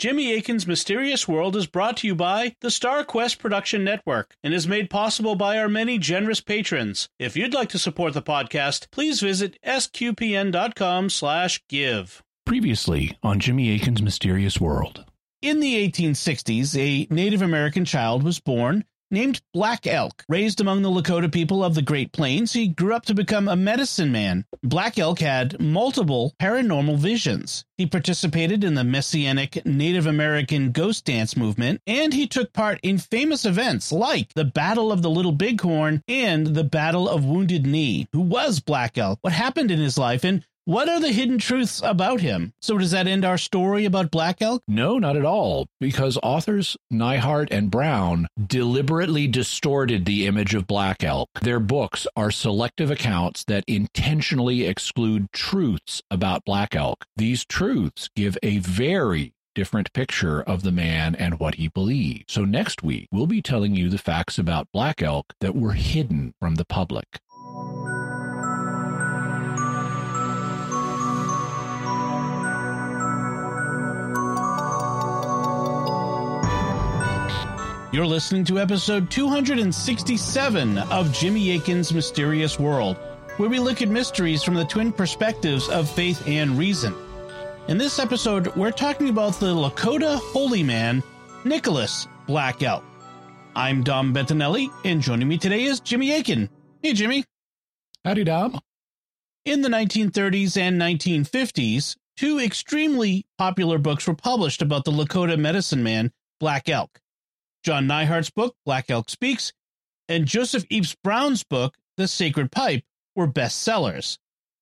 Jimmy Akin's Mysterious World is brought to you by the Star Quest Production Network and is made possible by our many generous patrons. If you'd like to support the podcast, please visit sqpn.com/give. Previously on Jimmy Akin's Mysterious World. In the 1860s, a Native American child was born named Black Elk. Raised among the Lakota people of the Great Plains, he grew up to become a medicine man. Black Elk had multiple paranormal visions. He participated in the Messianic Native American ghost dance movement, and he took part in famous events like the Battle of the Little Bighorn and the Battle of Wounded Knee. Who was Black Elk? What happened in his life? And what are the hidden truths about him? So, does that end our story about Black Elk? No, not at all, because authors Neihardt and Brown deliberately distorted the image of Black Elk. Their books are selective accounts that intentionally exclude truths about Black Elk. These truths give a very different picture of the man and what he believed. So, next week, we'll be telling you the facts about Black Elk that were hidden from the public. You're listening to episode 267 of Jimmy Akin's Mysterious World, where we look at mysteries from the twin perspectives of faith and reason. In this episode, we're talking about the Lakota holy man, Nicholas Black Elk. I'm Dom Bettinelli, and joining me today is Jimmy Akin. Hey, Jimmy. Howdy, Dom. In the 1930s and 1950s, two extremely popular books were published about the Lakota medicine man, Black Elk. John Neihardt's book, Black Elk Speaks, and Joseph Epes Brown's book, The Sacred Pipe, were bestsellers.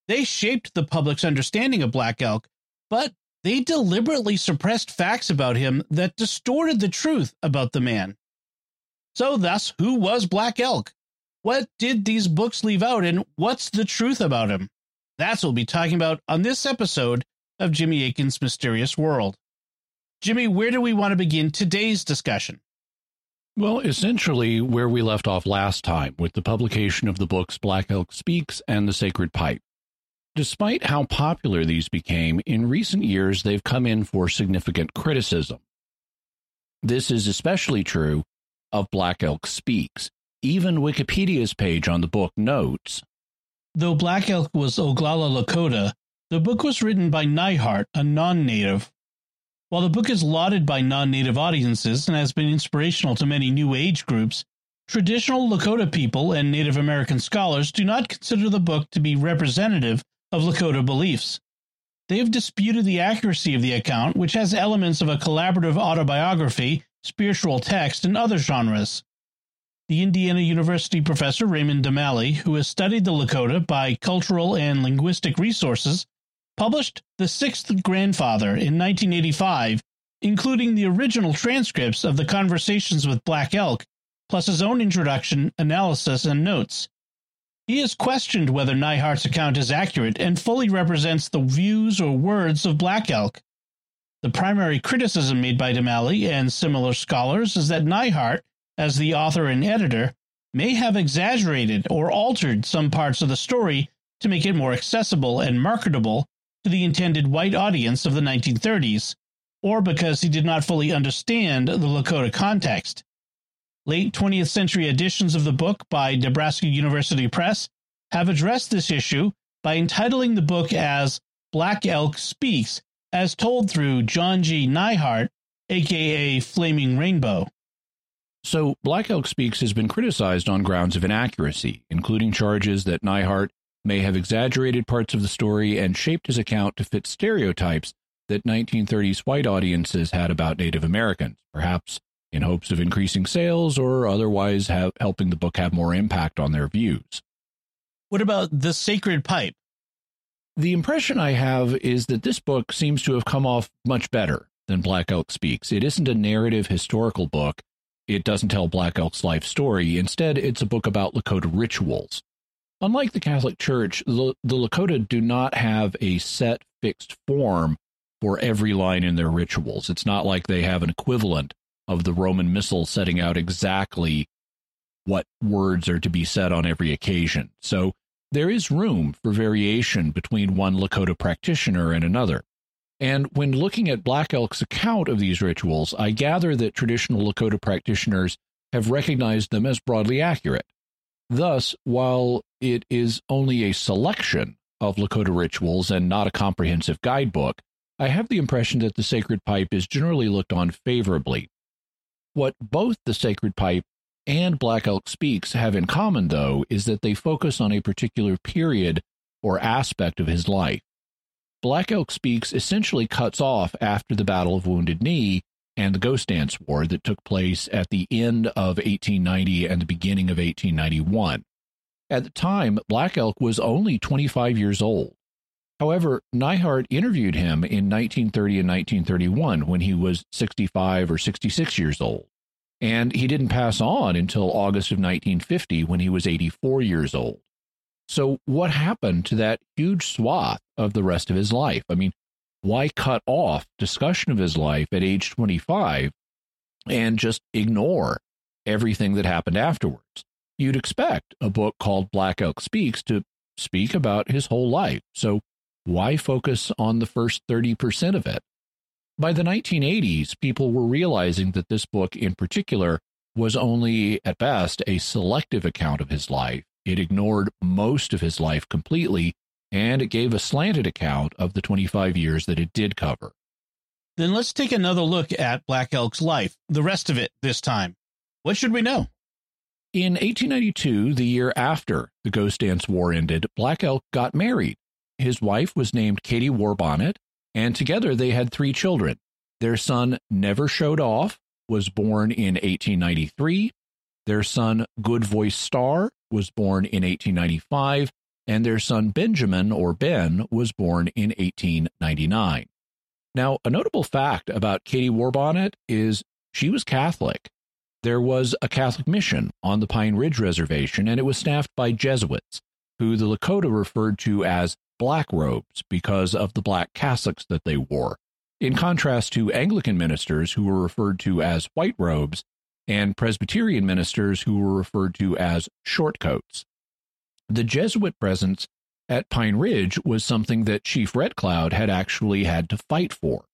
They shaped the public's understanding of Black Elk, but they deliberately suppressed facts about him that distorted the truth about the man. So, thus, who was Black Elk? What did these books leave out, and what's the truth about him? That's what we'll be talking about on this episode of Jimmy Akin's Mysterious World. Jimmy, where do we want to begin today's discussion? Well, essentially, where we left off last time with the publication of the books Black Elk Speaks and The Sacred Pipe. Despite how popular these became, in recent years they've come in for significant criticism. This is especially true of Black Elk Speaks. Even Wikipedia's page on the book notes Though Black Elk was Oglala Lakota, the book was written by Neihardt, a non native while the book is lauded by non native audiences and has been inspirational to many new age groups, traditional Lakota people and Native American scholars do not consider the book to be representative of Lakota beliefs. They have disputed the accuracy of the account, which has elements of a collaborative autobiography, spiritual text, and other genres. The Indiana University professor Raymond DeMallie, who has studied the Lakota by cultural and linguistic resources, published The Sixth Grandfather in 1985, including the original transcripts of the conversations with Black Elk, plus his own introduction, analysis, and notes. He has questioned whether Neihardt's account is accurate and fully represents the views or words of Black Elk. The primary criticism made by DeMallie and similar scholars is that Neihardt, as the author and editor, may have exaggerated or altered some parts of the story to make it more accessible and marketable to the intended white audience of the 1930s, or because he did not fully understand the Lakota context. Late 20th century editions of the book by Nebraska University Press have addressed this issue by entitling the book as Black Elk Speaks, as told through John G. Neihardt, aka Flaming Rainbow. So, Black Elk Speaks has been criticized on grounds of inaccuracy, including charges that Neihardt may have exaggerated parts of the story and shaped his account to fit stereotypes that 1930s white audiences had about Native Americans, perhaps in hopes of increasing sales or otherwise have, helping the book have more impact on their views. What about The Sacred Pipe? The impression I have is that this book seems to have come off much better than Black Elk Speaks. It isn't a narrative historical book. It doesn't tell Black Elk's life story. Instead, it's a book about Lakota rituals. Unlike the Catholic Church, the, Lakota do not have a set fixed form for every line in their rituals. It's not like they have an equivalent of the Roman Missal setting out exactly what words are to be said on every occasion. So there is room for variation between one Lakota practitioner and another. And when looking at Black Elk's account of these rituals, I gather that traditional Lakota practitioners have recognized them as broadly accurate. Thus, while it is only a selection of Lakota rituals and not a comprehensive guidebook, I have the impression that the sacred pipe is generally looked on favorably. What both the sacred pipe and Black Elk Speaks have in common, though, is that they focus on a particular period or aspect of his life. Black Elk Speaks essentially cuts off after the Battle of Wounded Knee and the Ghost Dance War that took place at the end of 1890 and the beginning of 1891. At the time, Black Elk was only 25 years old. However, Neihardt interviewed him in 1930 and 1931 when he was 65 or 66 years old and he didn't pass on until August of 1950 when he was 84 years old. So, what happened to that huge swath of the rest of his life? I mean, why cut off discussion of his life at age 25 and just ignore everything that happened afterwards? You'd expect a book called Black Elk Speaks to speak about his whole life. So, why focus on the first 30% of it? By the 1980s, people were realizing that this book in particular was only, at best, a selective account of his life. It ignored most of his life completely, and it gave a slanted account of the 25 years that it did cover. Then let's take another look at Black Elk's life, the rest of it this time. What should we know? In 1892, the year after the Ghost Dance War ended, Black Elk got married. His wife was named Katie Warbonnet, and together they had three children. Their son Never Showed Off was born in 1893. Their son Good Voice Star was born in 1895, and their son Benjamin or Ben was born in 1899. Now, a notable fact about Katie Warbonnet is she was Catholic. There was a Catholic mission on the Pine Ridge Reservation, and it was staffed by Jesuits, who the Lakota referred to as black robes because of the black cassocks that they wore, in contrast to Anglican ministers who were referred to as white robes and Presbyterian ministers who were referred to as shortcoats. The Jesuit presence at Pine Ridge was something that Chief Red Cloud had actually had to fight for.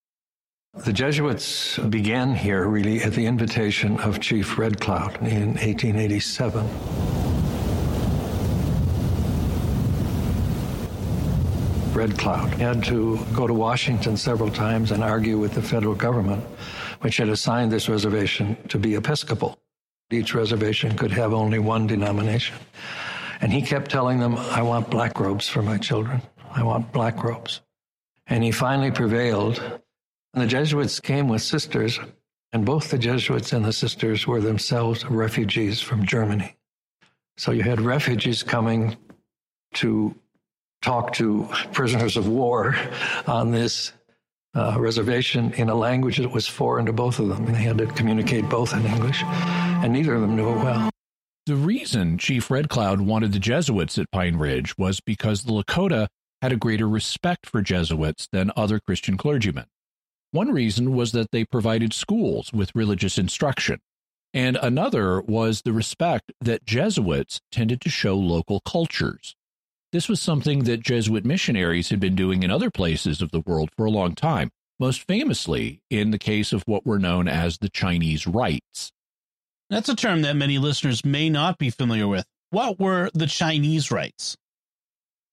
The Jesuits began here really at the invitation of Chief Red Cloud in 1887. Red Cloud had to go to Washington several times and argue with the federal government, which had assigned this reservation to be Episcopal. Each reservation could have only one denomination. And he kept telling them, I want black robes for my children. I want black robes. And he finally prevailed. And the Jesuits came with sisters, and both the Jesuits and the sisters were themselves refugees from Germany. So you had refugees coming to talk to prisoners of war on this uh, reservation in a language that was foreign to both of them. And they had to communicate both in English, and neither of them knew it well. The reason Chief Red Cloud wanted the Jesuits at Pine Ridge was because the Lakota had a greater respect for Jesuits than other Christian clergymen. One reason was that they provided schools with religious instruction, and another was the respect that Jesuits tended to show local cultures. This was something that Jesuit missionaries had been doing in other places of the world for a long time, most famously in the case of what were known as the Chinese rites. That's a term that many listeners may not be familiar with. What were the Chinese rites?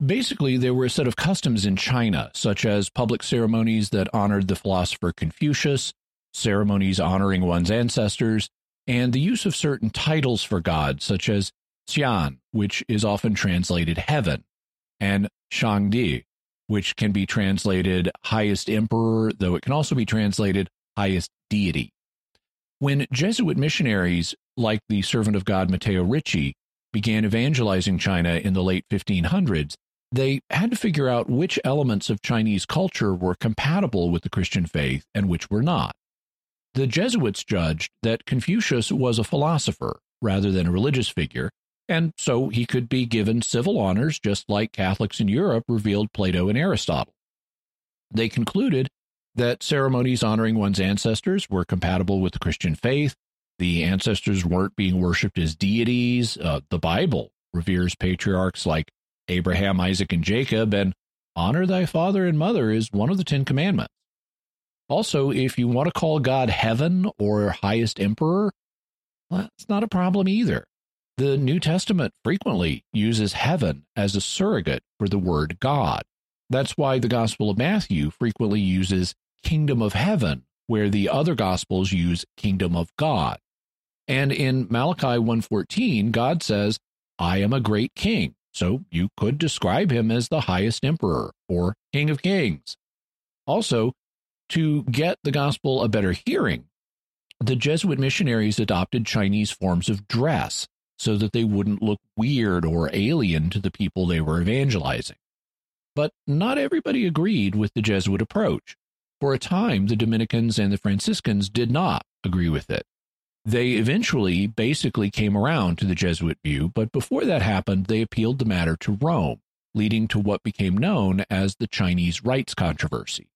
Basically, there were a set of customs in China, such as public ceremonies that honored the philosopher Confucius, ceremonies honoring one's ancestors, and the use of certain titles for gods, such as Xian, which is often translated heaven, and Shangdi, which can be translated highest emperor, though it can also be translated highest deity. When Jesuit missionaries like the servant of God Matteo Ricci began evangelizing China in the late 1500s, they had to figure out which elements of Chinese culture were compatible with the Christian faith and which were not. The Jesuits judged that Confucius was a philosopher rather than a religious figure, and so he could be given civil honors just like Catholics in Europe revealed Plato and Aristotle. They concluded that ceremonies honoring one's ancestors were compatible with the Christian faith. The ancestors weren't being worshipped as deities. Uh, the Bible reveres patriarchs like Abraham, Isaac, and Jacob, and honor thy father and mother is one of the Ten Commandments. Also, if you want to call God heaven or highest emperor, well, that's not a problem either. The New Testament frequently uses heaven as a surrogate for the word God. That's why the Gospel of Matthew frequently uses kingdom of heaven, where the other Gospels use kingdom of God. And in Malachi 1:14, God says, "I am a great king." So you could describe him as the highest emperor or king of kings. Also, to get the gospel a better hearing, the Jesuit missionaries adopted Chinese forms of dress so that they wouldn't look weird or alien to the people they were evangelizing. But not everybody agreed with the Jesuit approach. For a time, the Dominicans and the Franciscans did not agree with it. They eventually basically came around to the Jesuit view, but before that happened, they appealed the matter to Rome, leading to what became known as the Chinese rites controversy.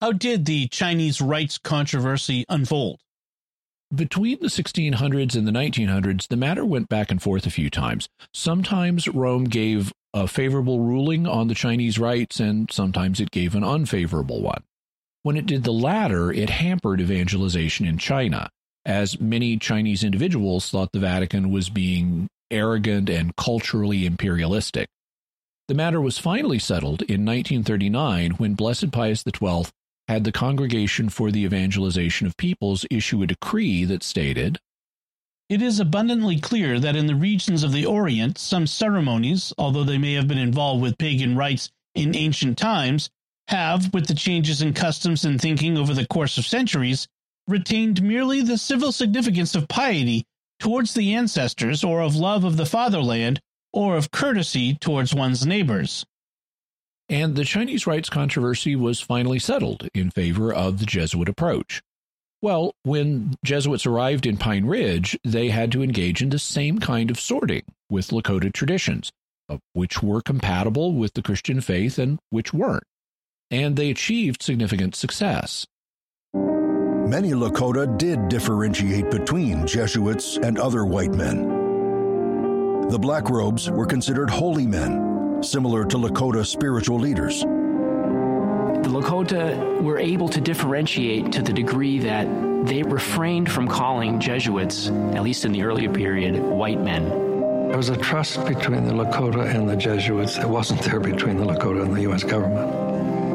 How did the Chinese rites controversy unfold? Between the 1600s and the 1900s, the matter went back and forth a few times. Sometimes Rome gave a favorable ruling on the Chinese rites, and sometimes it gave an unfavorable one. When it did the latter, it hampered evangelization in China, as many Chinese individuals thought the Vatican was being arrogant and culturally imperialistic. The matter was finally settled in 1939 when Blessed Pius XII had the Congregation for the Evangelization of Peoples issue a decree that stated It is abundantly clear that in the regions of the Orient, some ceremonies, although they may have been involved with pagan rites in ancient times, have, with the changes in customs and thinking over the course of centuries, retained merely the civil significance of piety towards the ancestors or of love of the fatherland or of courtesy towards one's neighbors. And the Chinese rites controversy was finally settled in favor of the Jesuit approach. Well, when Jesuits arrived in Pine Ridge, they had to engage in the same kind of sorting with Lakota traditions, uh, which were compatible with the Christian faith and which weren't. And they achieved significant success. Many Lakota did differentiate between Jesuits and other white men. The black robes were considered holy men, similar to Lakota spiritual leaders. The Lakota were able to differentiate to the degree that they refrained from calling Jesuits, at least in the earlier period, white men. There was a trust between the Lakota and the Jesuits that wasn't there between the Lakota and the U.S. government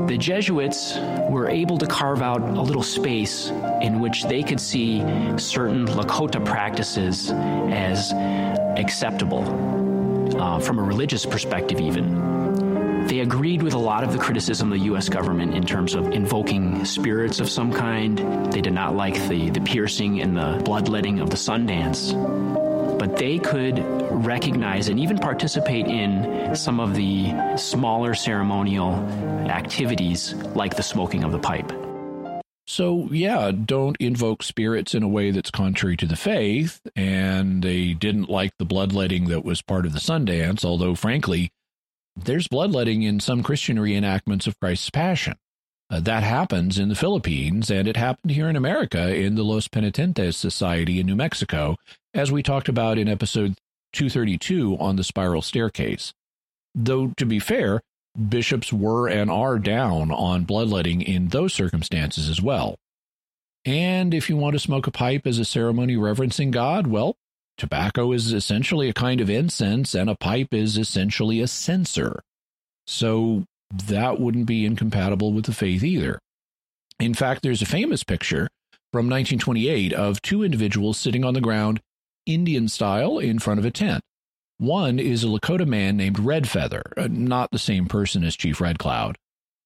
the Jesuits were able to carve out a little space in which they could see certain Lakota practices as acceptable uh, from a religious perspective, even. They agreed with a lot of the criticism of the U.S. government in terms of invoking spirits of some kind. They did not like the, the piercing and the bloodletting of the Sundance but they could recognize and even participate in some of the smaller ceremonial activities like the smoking of the pipe. So, yeah, don't invoke spirits in a way that's contrary to the faith. And they didn't like the bloodletting that was part of the Sundance, although, frankly, there's bloodletting in some Christian reenactments of Christ's Passion. Uh, that happens in the Philippines, and it happened here in America in the Los Penitentes Society in New Mexico, as we talked about in episode 232 on the spiral staircase. Though, to be fair, bishops were and are down on bloodletting in those circumstances as well. And if you want to smoke a pipe as a ceremony reverencing God, well, tobacco is essentially a kind of incense, and a pipe is essentially a censer. So that wouldn't be incompatible with the faith either. In fact, there's a famous picture from 1928 of two individuals sitting on the ground, Indian style, in front of a tent. One is a Lakota man named Red Feather, uh, not the same person as Chief Red Cloud.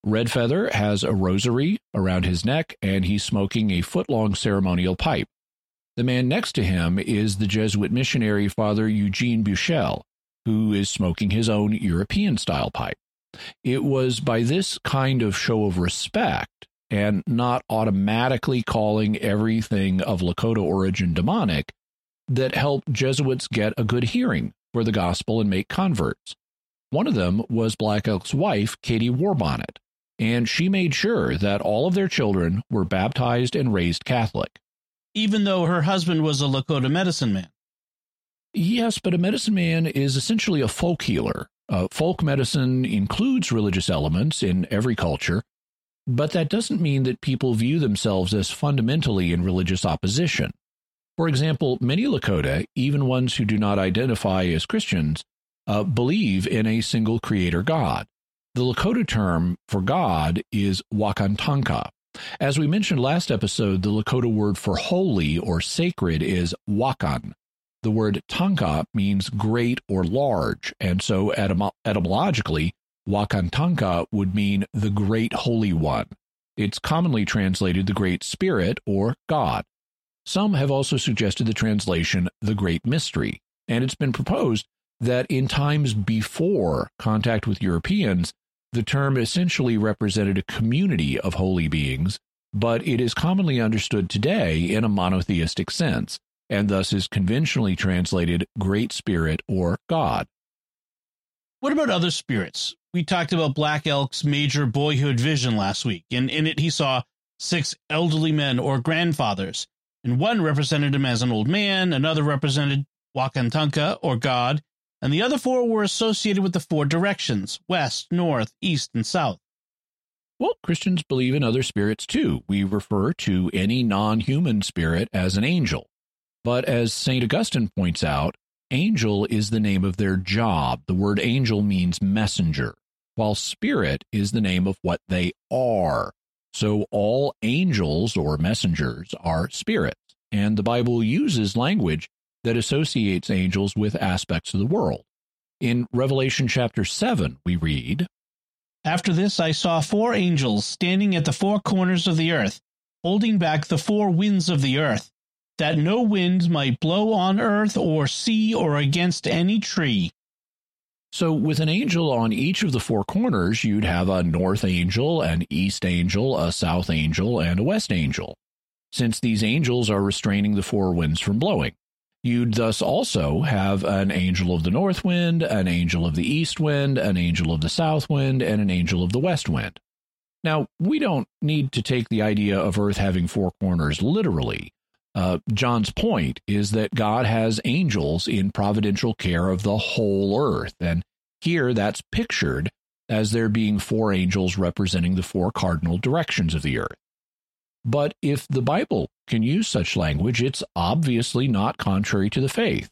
Red Feather has a rosary around his neck and he's smoking a foot long ceremonial pipe. The man next to him is the Jesuit missionary Father Eugene Buechel, who is smoking his own European style pipe. It was by this kind of show of respect and not automatically calling everything of Lakota origin demonic that helped Jesuits get a good hearing for the gospel and make converts. One of them was Black Elk's wife, Katie Warbonnet, and she made sure that all of their children were baptized and raised Catholic. Even though her husband was a Lakota medicine man. Yes, but a medicine man is essentially a folk healer. Uh, folk medicine includes religious elements in every culture, But that doesn't mean that people view themselves as fundamentally in religious opposition. For example, many Lakota, even ones who do not identify as Christians, uh, believe in a single creator God. The Lakota term for God is Wakantanka. As we mentioned last episode, the Lakota word for holy or sacred is Wakan. The word tanka means great or large, and so etym- etymologically, Wakantanka would mean the great holy one. It's commonly translated the Great Spirit or God. Some have also suggested the translation the Great Mystery, and it's been proposed that in times before contact with Europeans, the term essentially represented a community of holy beings, but it is commonly understood today in a monotheistic sense, and thus is conventionally translated Great Spirit or God. What about other spirits? We talked about Black Elk's major boyhood vision last week, and in it he saw six elderly men or grandfathers, and one represented him as an old man, another represented Wakantanka or God, and the other four were associated with the four directions west, north, east, and south. Well, Christians believe in other spirits too. We refer to any non human spirit as an angel. But as St. Augustine points out, angel is the name of their job. The word angel means messenger, while spirit is the name of what they are. So all angels or messengers are spirits, and the Bible uses language that associates angels with aspects of the world. In Revelation chapter 7, we read After this, I saw four angels standing at the four corners of the earth, holding back the four winds of the earth, that no wind might blow on earth or sea or against any tree. So, with an angel on each of the four corners, you'd have a north angel, an east angel, a south angel, and a west angel, since these angels are restraining the four winds from blowing. You'd thus also have an angel of the north wind, an angel of the east wind, an angel of the south wind, and an angel of the west wind. Now, we don't need to take the idea of Earth having four corners literally. Uh, John's point is that God has angels in providential care of the whole earth. And here that's pictured as there being four angels representing the four cardinal directions of the earth. But if the Bible can use such language, it's obviously not contrary to the faith.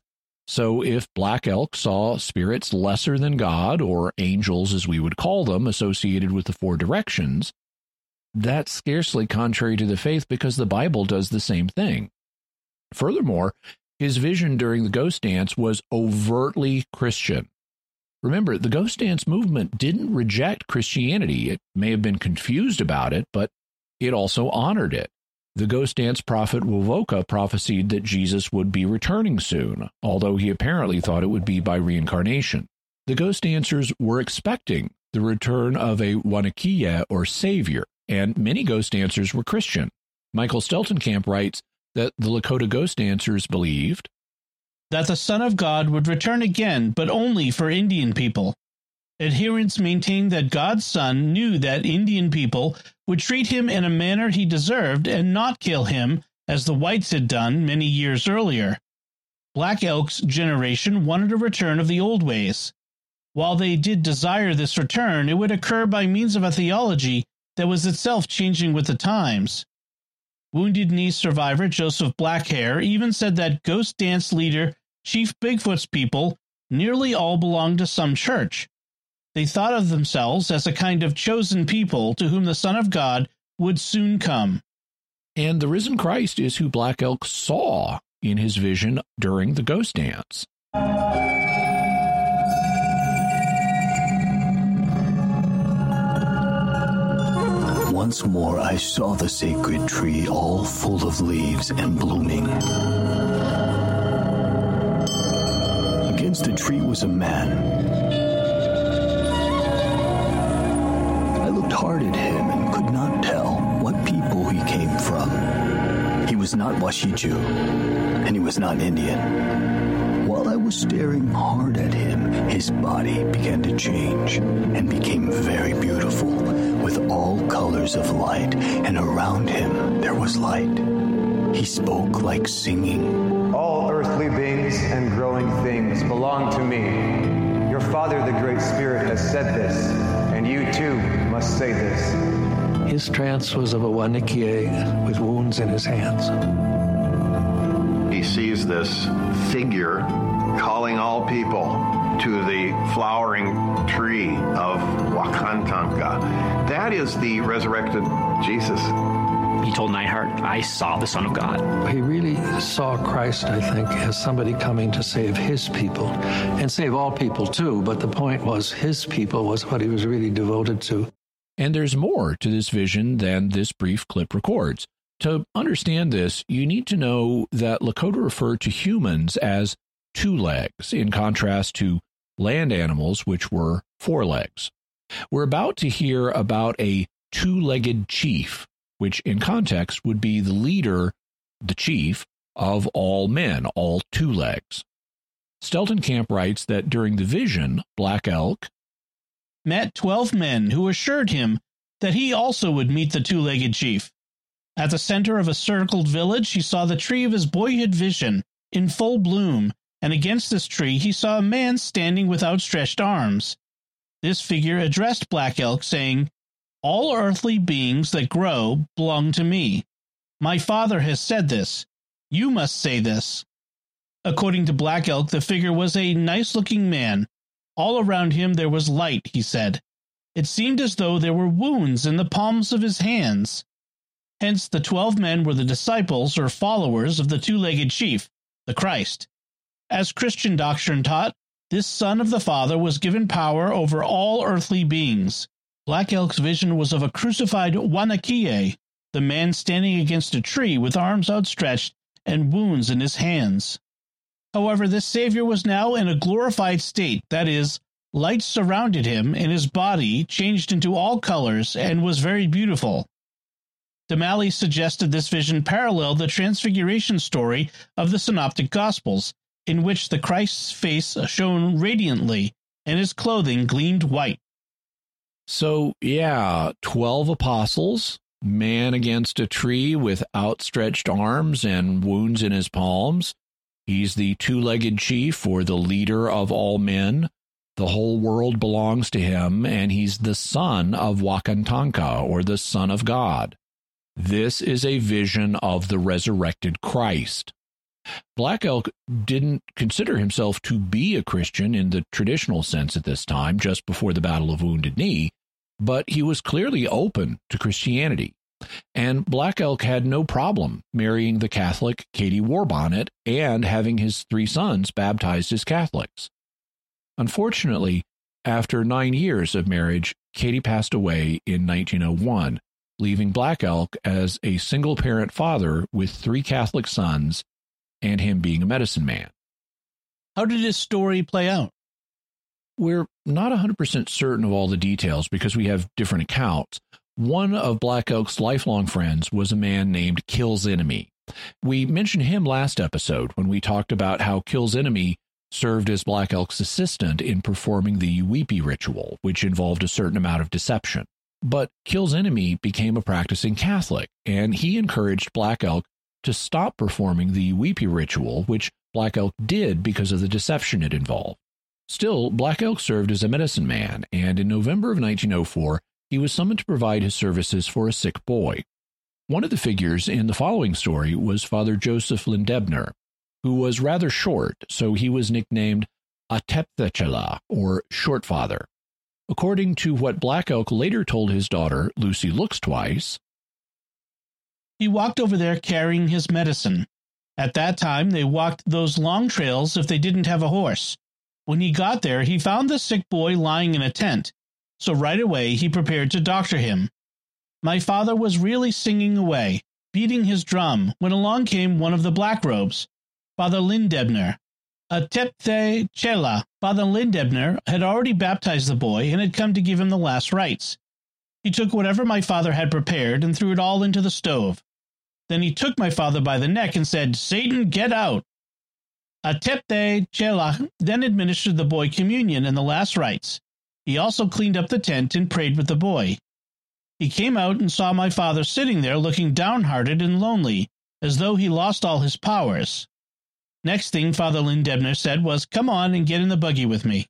So if Black Elk saw spirits lesser than God, or angels as we would call them, associated with the four directions, that's scarcely contrary to the faith because the Bible does the same thing. Furthermore, his vision during the ghost dance was overtly Christian. Remember, the ghost dance movement didn't reject Christianity. It may have been confused about it, but it also honored it. The ghost dance prophet Wovoka prophesied that Jesus would be returning soon, although he apparently thought it would be by reincarnation. The ghost dancers were expecting the return of a Wanikiya or savior, and many ghost dancers were Christian. Michael Steltenkamp writes that the Lakota ghost dancers believed that the Son of God would return again, but only for Indian people. Adherents maintained that God's Son knew that Indian people would treat him in a manner he deserved and not kill him, as the whites had done many years earlier. Black Elk's generation wanted a return of the old ways. While they did desire this return, it would occur by means of a theology that was itself changing with the times. Wounded Knee survivor Joseph Blackhair even said that ghost dance leader Chief Bigfoot's people nearly all belonged to some church. They thought of themselves as a kind of chosen people to whom the Son of God would soon come. And the risen Christ is who Black Elk saw in his vision during the ghost dance. Once more I saw the sacred tree all full of leaves and blooming. Against the tree was a man. At him and could not tell what people he came from. He was not Wasichu, and he was not Indian. While I was staring hard at him, his body began to change and became very beautiful with all colors of light, and around him there was light. He spoke like singing. All earthly beings and growing things belong to me. Your Father, the Great Spirit, has said this, and you too must say this. His trance was of a Wanikie with wounds in his hands. He sees this figure calling all people to the flowering tree of Wakantanka. That is the resurrected Jesus. He told Neihardt, I saw the Son of God. He really saw Christ, I think, as somebody coming to save his people and save all people too. But the point was, his people was what he was really devoted to. And there's more to this vision than this brief clip records. To understand this, you need to know that Lakota refer to humans as two legs, in contrast to land animals, which were four legs. We're about to hear about a two legged chief, which in context would be the leader, the chief, of all men, all two legs. Steltenkamp writes that during the vision, Black Elk met 12 men who assured him that he also would meet the two legged chief. At the center of a circled village, he saw the tree of his boyhood vision in full bloom, and against this tree he saw a man standing with outstretched arms. This figure addressed Black Elk, saying, All earthly beings that grow belong to me. My father has said this. You must say this. According to Black Elk, the figure was a nice looking man. All around him there was light, he said. It seemed as though there were wounds in the palms of his hands. Hence, the twelve men were the disciples or followers of the two legged chief, the Christ. As Christian doctrine taught, this Son of the Father was given power over all earthly beings. Black Elk's vision was of a crucified Wanakie, the man standing against a tree with arms outstretched and wounds in his hands. However, this Savior was now in a glorified state, that is, light surrounded him, and his body changed into all colors and was very beautiful. DeMallie suggested this vision paralleled the transfiguration story of the Synoptic Gospels, in which the Christ's face shone radiantly and his clothing gleamed white. So, yeah, 12 apostles, man against a tree with outstretched arms and wounds in his palms. He's the two legged chief or the leader of all men. The whole world belongs to him, and he's the son of Wakantanka or the son of God. This is a vision of the resurrected Christ. Black Elk didn't consider himself to be a Christian in the traditional sense at this time, just before the Battle of Wounded Knee, but he was clearly open to Christianity. And Black Elk had no problem marrying the Catholic Katie Warbonnet and having his three sons baptized as Catholics. Unfortunately, after nine years of marriage, Katie passed away in 1901, leaving Black Elk as a single parent father with three Catholic sons and him being a medicine man. How did his story play out? We're not 100% certain of all the details because we have different accounts. One of Black Elk's lifelong friends was a man named Kill's Enemy. We mentioned him last episode when we talked about how Kill's Enemy served as Black Elk's assistant in performing the Yuwipi ritual, which involved a certain amount of deception. But Kill's Enemy became a practicing Catholic, and he encouraged Black Elk to stop performing the Yuwipi ritual, which Black Elk did because of the deception it involved. Still, Black Elk served as a medicine man, and in November of 1904, he was summoned to provide his services for a sick boy. One of the figures in the following story was Father Joseph Lindebner, who was rather short, so he was nicknamed Atepthechala, or Short Father. According to what Black Elk later told his daughter, Lucy Looks Twice, he walked over there carrying his medicine. At that time, they walked those long trails if they didn't have a horse. When he got there, he found the sick boy lying in a tent, so right away he prepared to doctor him. My father was really singing away, beating his drum, when along came one of the black robes, Father Lindebner. A tepthe chela, Father Lindebner had already baptized the boy and had come to give him the last rites. He took whatever my father had prepared and threw it all into the stove. Then he took my father by the neck and said, Satan, get out. Atepte Chela then administered the boy communion and the last rites. He also cleaned up the tent and prayed with the boy. He came out and saw my father sitting there looking downhearted and lonely, as though he lost all his powers. Next thing Father Lindebner said was, Come on and get in the buggy with me.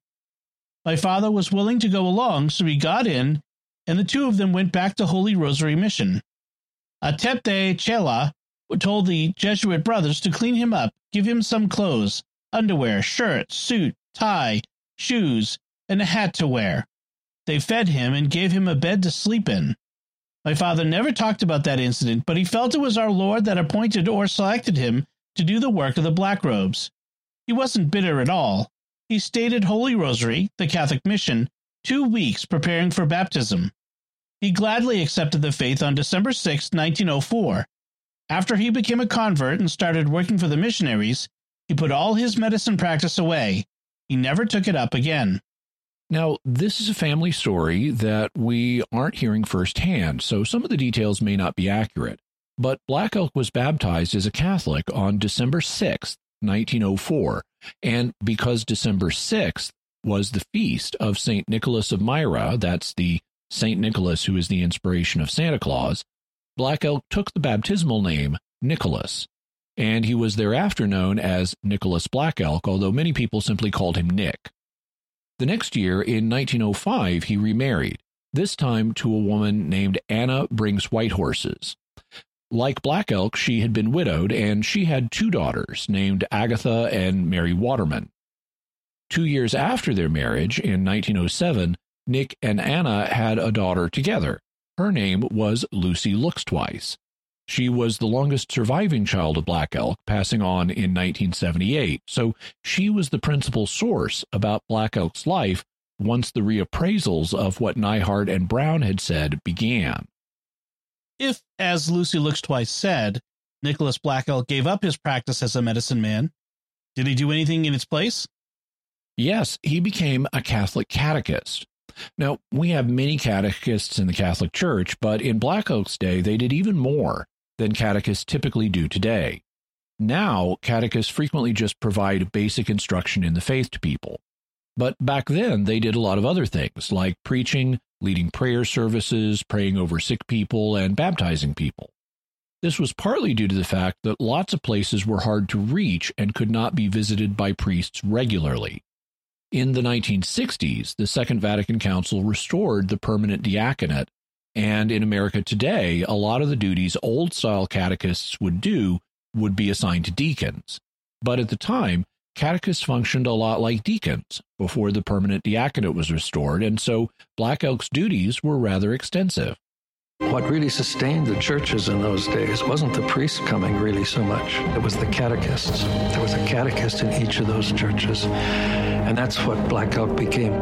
My father was willing to go along, so he got in and the two of them went back to Holy Rosary Mission. Atepte Chela told the Jesuit brothers to clean him up, give him some clothes, underwear, shirt, suit, tie, shoes, and a hat to wear. They fed him and gave him a bed to sleep in. My father never talked about that incident, but he felt it was our Lord that appointed or selected him to do the work of the black robes. He wasn't bitter at all. He stayed at Holy Rosary, the Catholic mission, two weeks preparing for baptism. He gladly accepted the faith on December 6, 1904. After he became a convert and started working for the missionaries, he put all his medicine practice away. He never took it up again. Now, this is a family story that we aren't hearing firsthand, so some of the details may not be accurate. But Black Elk was baptized as a Catholic on December 6, 1904, and because December 6th was the feast of St. Nicholas of Myra, that's the St. Nicholas who is the inspiration of Santa Claus, Black Elk took the baptismal name Nicholas, and he was thereafter known as Nicholas Black Elk, although many people simply called him Nick. The next year, in 1905, he remarried, this time to a woman named Anna Brings Whitehorses. Like Black Elk, she had been widowed, and she had two daughters named Agatha and Mary Waterman. Two years after their marriage, in 1907, Nick and Anna had a daughter together. Her name was Lucy Looks Twice. She was the longest surviving child of Black Elk, passing on in 1978, so she was the principal source about Black Elk's life once the reappraisals of what Neihardt and Brown had said began. If, as Lucy Looks Twice said, Nicholas Black Elk gave up his practice as a medicine man, did he do anything in its place? Yes, he became a Catholic catechist. Now, we have many catechists in the Catholic Church, but in Black Elk's day, they did even more than catechists typically do today. Now, catechists frequently just provide basic instruction in the faith to people. But back then, they did a lot of other things like preaching, leading prayer services, praying over sick people, and baptizing people. This was partly due to the fact that lots of places were hard to reach and could not be visited by priests regularly. In the 1960s, the Second Vatican Council restored the permanent diaconate, and in America today, a lot of the duties old style catechists would do would be assigned to deacons. But at the time, catechists functioned a lot like deacons before the permanent diaconate was restored, and so Black Elk's duties were rather extensive. What really sustained the churches in those days wasn't the priests coming really so much. It was the catechists. There was a catechist in each of those churches. And that's what Black Elk became.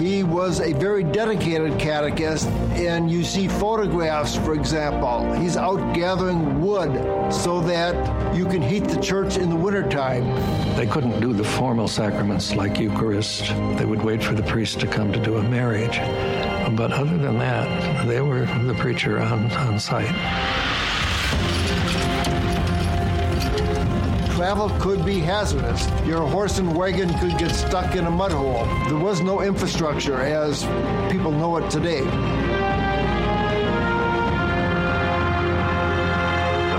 He was a very dedicated catechist, and you see photographs, for example. He's out gathering wood so that you can heat the church in the wintertime. They couldn't do the formal sacraments like Eucharist. They would wait for the priest to come to do a marriage. But other than that, they were the preacher on, on site. Travel could be hazardous. Your horse and wagon could get stuck in a mud hole. There was no infrastructure as people know it today. A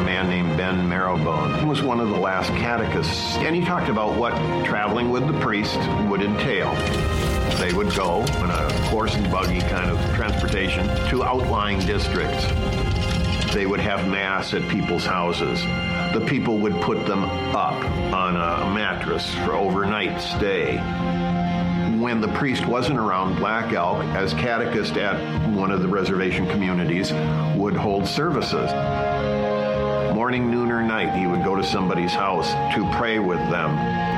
man named Ben Marrowbone was one of the last catechists, and he talked about what traveling with the priest would entail. They would go in a horse and buggy kind of transportation to outlying districts. They would have mass at people's houses. The people would put them up on a mattress for overnight stay. When the priest wasn't around, Black Elk, as catechist at one of the reservation communities, would hold services. Morning, noon, or night, he would go to somebody's house to pray with them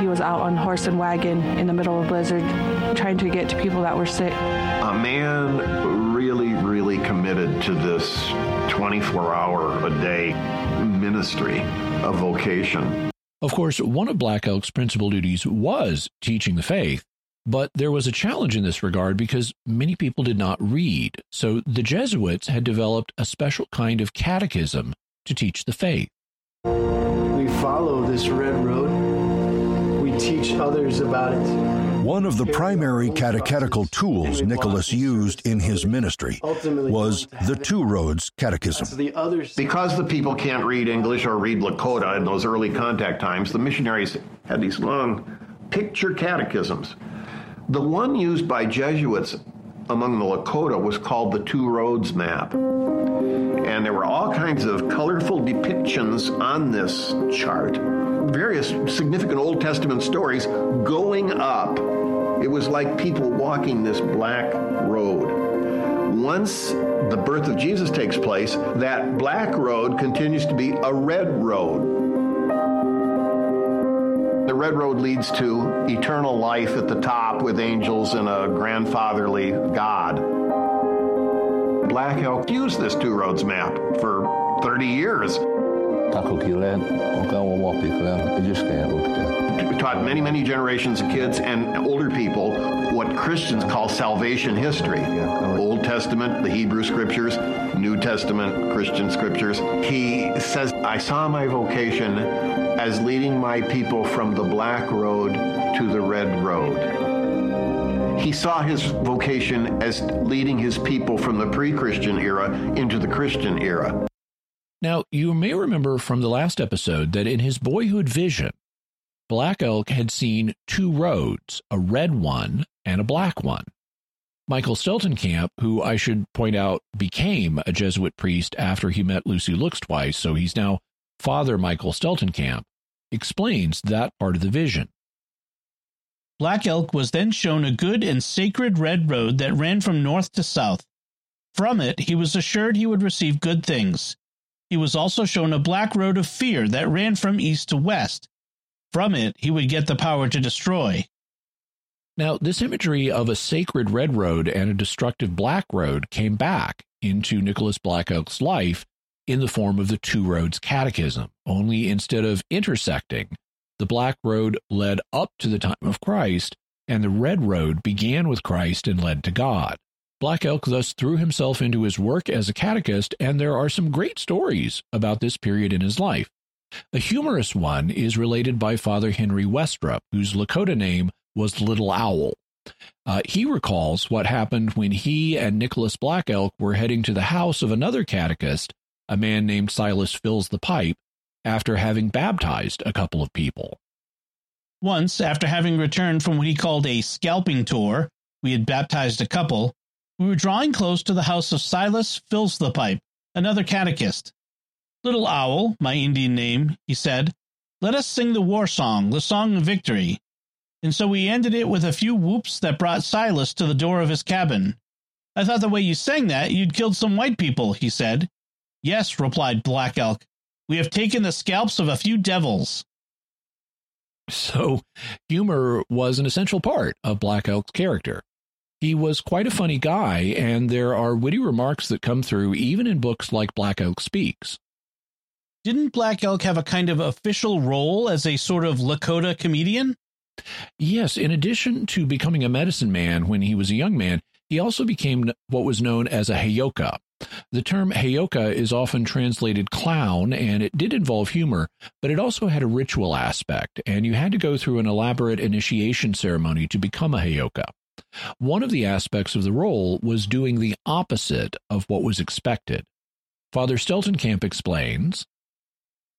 he was out on horse and wagon in the middle of blizzard trying to get to people that were sick. A man really, really committed to this 24 hour a day ministry, a vocation. Of course, one of Black Elk's principal duties was teaching the faith, but there was a challenge in this regard because many people did not read. So the Jesuits had developed a special kind of catechism to teach the faith. We follow this red road we teach others about it. One of the primary catechetical tools Nicholas used in his ministry was the Two Roads Catechism. Because the people can't read English or read Lakota in those early contact times, the missionaries had these long picture catechisms. The one used by Jesuits among the Lakota was called the Two Roads Map. And there were all kinds of colorful depictions on this chart, various significant Old Testament stories going up. It was like people walking this black road. Once the birth of Jesus takes place, that black road continues to be a red road. The red road leads to eternal life at the top with angels and a grandfatherly God. Black Elk used this two roads map for 30 years. We taught many, many generations of kids and older people what Christians call salvation history. Old Testament, the Hebrew scriptures, New Testament, Christian scriptures. He says, I saw my vocation as leading my people from the black road to the red road. He saw his vocation as leading his people from the pre Christian era into the Christian era. Now, you may remember from the last episode that in his boyhood vision, Black Elk had seen two roads, a red one and a black one. Michael Steltenkamp, who I should point out became a Jesuit priest after he met Lucy Looks twice, so he's now Father Michael Steltenkamp, explains that part of the vision. Black Elk was then shown a good and sacred red road that ran from north to south. From it, he was assured he would receive good things. He was also shown a black road of fear that ran from east to west. From it, he would get the power to destroy. Now, this imagery of a sacred red road and a destructive black road came back into Nicholas Black Elk's life in the form of the Two Roads Catechism, only instead of intersecting, the black road led up to the time of Christ, and the red road began with Christ and led to God. Black Elk thus threw himself into his work as a catechist, and there are some great stories about this period in his life. A humorous one is related by Father Henry Westropp, whose Lakota name was Little Owl. Uh, he recalls what happened when he and Nicholas Black Elk were heading to the house of another catechist, a man named Silas Fills the Pipe, after having baptized a couple of people. Once, after having returned from what he called a scalping tour, we had baptized a couple. We were drawing close to the house of Silas Fills the Pipe, another catechist. Little Owl, my Indian name, he said, let us sing the war song, the song of victory. And so we ended it with a few whoops that brought Silas to the door of his cabin. I thought the way you sang that, you'd killed some white people, he said. Yes, replied Black Elk. We have taken the scalps of a few devils. So, humor was an essential part of Black Elk's character. He was quite a funny guy, and there are witty remarks that come through even in books like Black Elk Speaks. Didn't Black Elk have a kind of official role as a sort of Lakota comedian? Yes, in addition to becoming a medicine man when he was a young man, he also became what was known as a heyoka. The term heyoka is often translated clown, and it did involve humor, but it also had a ritual aspect, and you had to go through an elaborate initiation ceremony to become a heyoka. One of the aspects of the role was doing the opposite of what was expected. Father Steltenkamp explains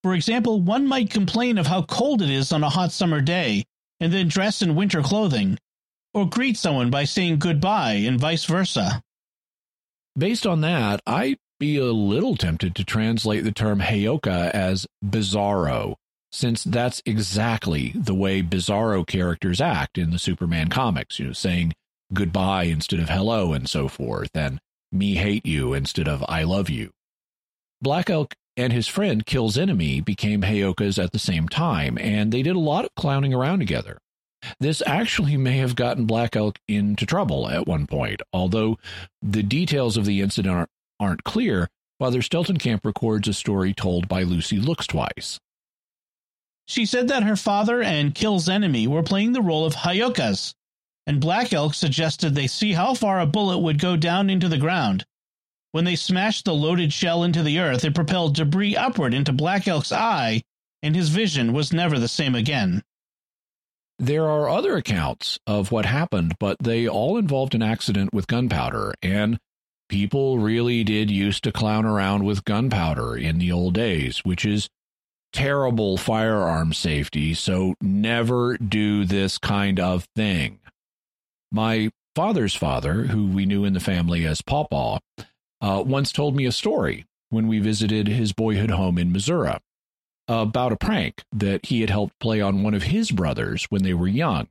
For example, one might complain of how cold it is on a hot summer day and then dress in winter clothing, or greet someone by saying goodbye and vice versa. Based on that, I'd be a little tempted to translate the term Heyoka as bizarro, since that's exactly the way bizarro characters act in the Superman comics, you know, saying goodbye instead of hello and so forth, and me hate you instead of I love you. Black Elk and his friend Kills Enemy became Heyokas at the same time, and they did a lot of clowning around together. This actually may have gotten Black Elk into trouble at one point, although the details of the incident aren't, aren't clear. Father Steltenkamp records a story told by Lucy Looks Twice. She said that her father and Kills Enemy were playing the role of Heyokas, and Black Elk suggested they see how far a bullet would go down into the ground. When they smashed the loaded shell into the earth, it propelled debris upward into Black Elk's eye, and his vision was never the same again. There are other accounts of what happened, but they all involved an accident with gunpowder, and people really did used to clown around with gunpowder in the old days, which is terrible firearm safety, so never do this kind of thing. My father's father, who we knew in the family as Pawpaw, uh, once told me a story when we visited his boyhood home in Missouri about a prank that he had helped play on one of his brothers when they were young.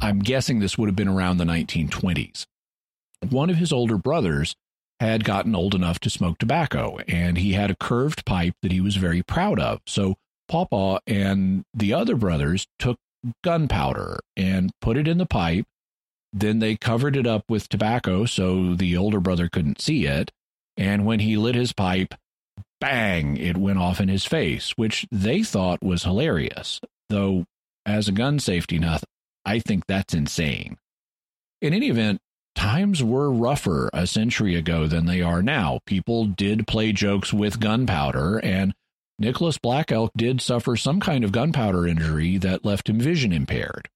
I'm guessing this would have been around the 1920s. One of his older brothers had gotten old enough to smoke tobacco, and he had a curved pipe that he was very proud of. So Papa and the other brothers took gunpowder and put it in the pipe. Then they covered it up with tobacco so the older brother couldn't see it. And when he lit his pipe, bang, it went off in his face, which they thought was hilarious. Though, as a gun safety nut, I think that's insane. In any event, times were rougher a century ago than they are now. People did play jokes with gunpowder, and Nicholas Black Elk did suffer some kind of gunpowder injury that left him vision impaired.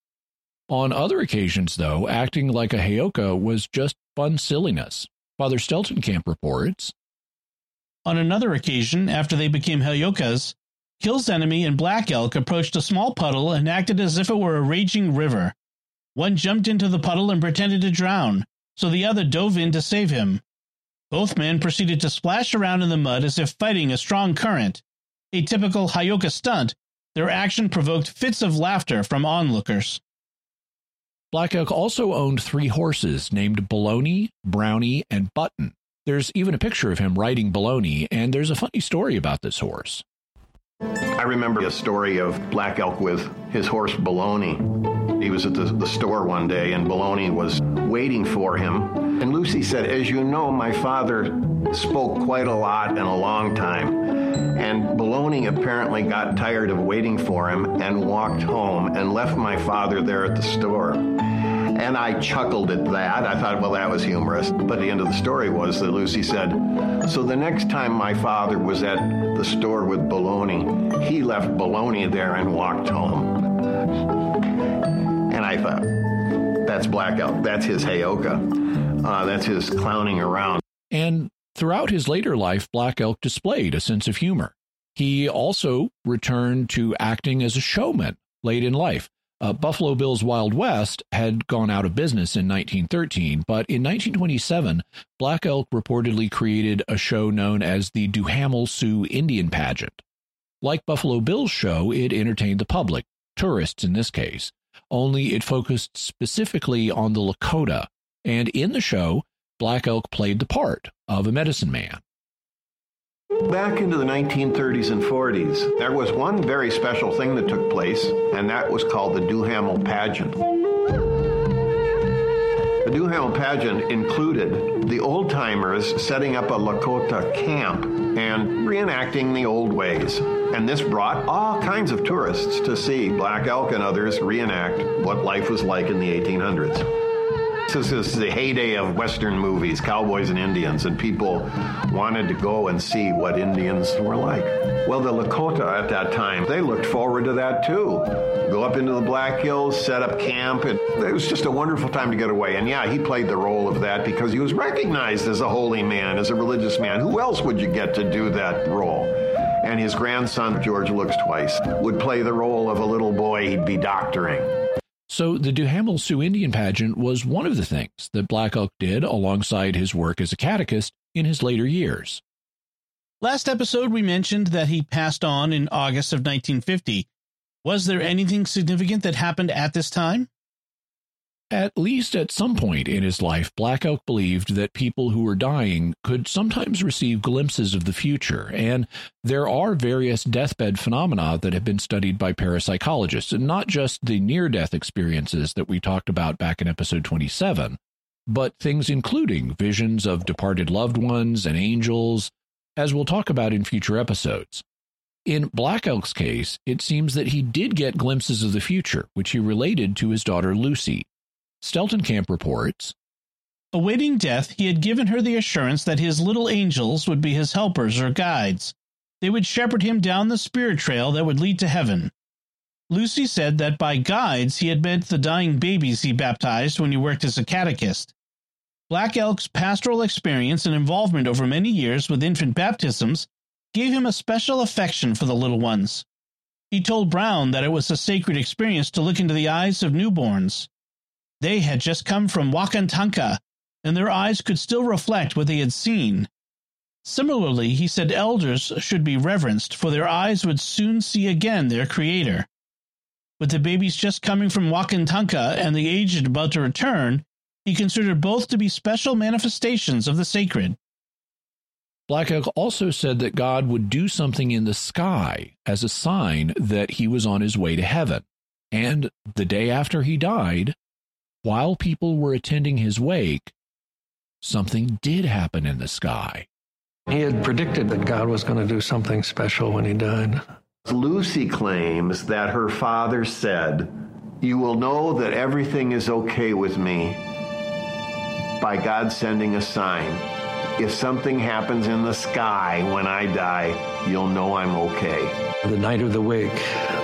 On other occasions, though, acting like a Heyoka was just fun silliness. Father Steltenkamp reports On another occasion, after they became Heyokas, Kills Enemy and Black Elk approached a small puddle and acted as if it were a raging river. One jumped into the puddle and pretended to drown, so the other dove in to save him. Both men proceeded to splash around in the mud as if fighting a strong current. A typical Heyoka stunt, their action provoked fits of laughter from onlookers. Black Elk also owned three horses named Baloney, Brownie, and Button. There's even a picture of him riding Baloney, and there's a funny story about this horse. I remember a story of Black Elk with his horse Baloney. He was at the, the store one day and Baloney was waiting for him. And Lucy said, As you know, my father spoke quite a lot and a long time. And Baloney apparently got tired of waiting for him and walked home and left my father there at the store. And I chuckled at that. I thought, well, that was humorous. But the end of the story was that Lucy said, So the next time my father was at the store with Baloney, he left Baloney there and walked home. And I thought, that's Black Elk. That's his Heyoka. Uh, that's his clowning around. And throughout his later life, Black Elk displayed a sense of humor. He also returned to acting as a showman late in life. Uh, Buffalo Bill's Wild West had gone out of business in 1913, but in 1927, Black Elk reportedly created a show known as the Duhamel Sioux Indian Pageant. Like Buffalo Bill's show, it entertained the public, tourists in this case, only it focused specifically on the Lakota, and in the show, Black Elk played the part of a medicine man. Back into the 1930s and 40s, there was one very special thing that took place, and that was called the Duhamel Pageant. The Duhamel Pageant included the old timers setting up a Lakota camp and reenacting the old ways. And this brought all kinds of tourists to see Black Elk and others reenact what life was like in the 1800s. This is the heyday of Western movies, cowboys and Indians, and people wanted to go and see what Indians were like. Well, the Lakota at that time, they looked forward to that too. Go up into the Black Hills, set up camp. and it was just a wonderful time to get away. And yeah, he played the role of that because he was recognized as a holy man, as a religious man. Who else would you get to do that role? And his grandson, George Looks Twice, would play the role of a little boy he'd be doctoring. So the Duhamel Sioux Indian pageant was one of the things that Black Elk did alongside his work as a catechist in his later years. Last episode, we mentioned that he passed on in August of 1950. Was there anything significant that happened at this time? At least at some point in his life, Black Elk believed that people who were dying could sometimes receive glimpses of the future, and there are various deathbed phenomena that have been studied by parapsychologists, and not just the near death experiences that we talked about back in episode 27, but things including visions of departed loved ones and angels, as we'll talk about in future episodes. In Black Elk's case, it seems that he did get glimpses of the future, which he related to his daughter Lucy. Steltenkamp reports Awaiting death, he had given her the assurance that his little angels would be his helpers or guides. They would shepherd him down the spirit trail that would lead to heaven. Lucy said that by guides he had meant the dying babies he baptized when he worked as a catechist. Black Elk's pastoral experience and involvement over many years with infant baptisms gave him a special affection for the little ones. He told Brown that it was a sacred experience to look into the eyes of newborns. They had just come from Wakantanka, and their eyes could still reflect what they had seen. Similarly, he said elders should be reverenced, for their eyes would soon see again their Creator. With the babies just coming from Wakantanka and the aged about to return, he considered both to be special manifestations of the sacred. Black Elk also said that God would do something in the sky as a sign that he was on his way to heaven. And the day after he died, while people were attending his wake, something did happen in the sky. He had predicted that God was going to do something special when he died. Lucy claims that her father said, You will know that everything is okay with me by God sending a sign. If something happens in the sky when I die, you'll know I'm okay. The night of the wake,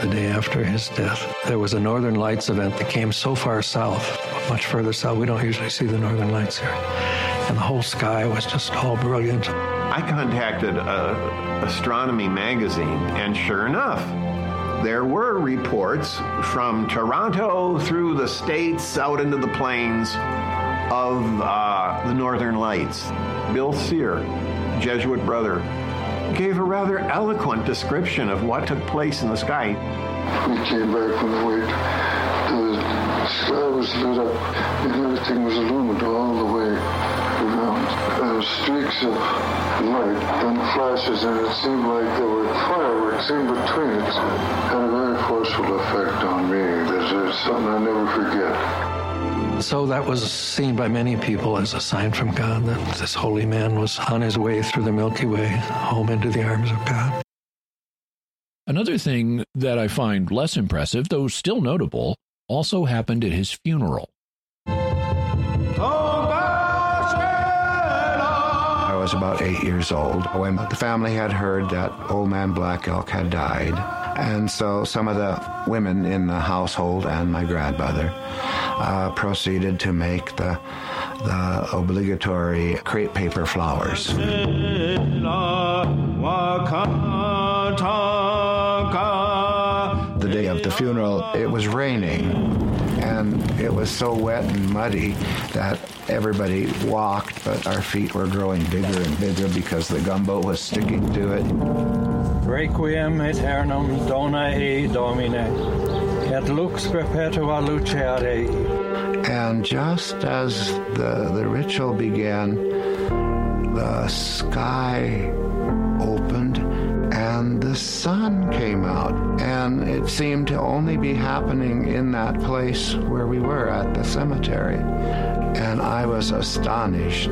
the day after his death, there was a Northern Lights event that came so far south, much further south. We don't usually see the Northern Lights here. And the whole sky was just all brilliant. I contacted a astronomy magazine, and sure enough, there were reports from Toronto through the states out into the plains of uh, the Northern Lights. Bill Sear, Jesuit brother, gave a rather eloquent description of what took place in the sky. We came back from the wake. The sky was lit up and everything was illuminated all the way around. Uh, streaks of light and flashes, and it seemed like there were fireworks in between. It had a very forceful effect on me. There's something I never forget. So that was seen by many people as a sign from God that this holy man was on his way through the Milky Way home into the arms of God. Another thing that I find less impressive, though still notable, also happened at his funeral. I was about eight years old when the family had heard that old man Black Elk had died. And so some of the women in the household and my grandmother uh, proceeded to make the the obligatory crepe paper flowers. The day of the funeral, it was raining, and it was so wet and muddy that everybody walked, but our feet were growing bigger and bigger because the gumbo was sticking to it. Requiem aeternam dona e domine, et lux perpetua lucere. And just as the, the ritual began, the sky and the sun came out. And it seemed to only be happening in that place where we were at the cemetery. And I was astonished.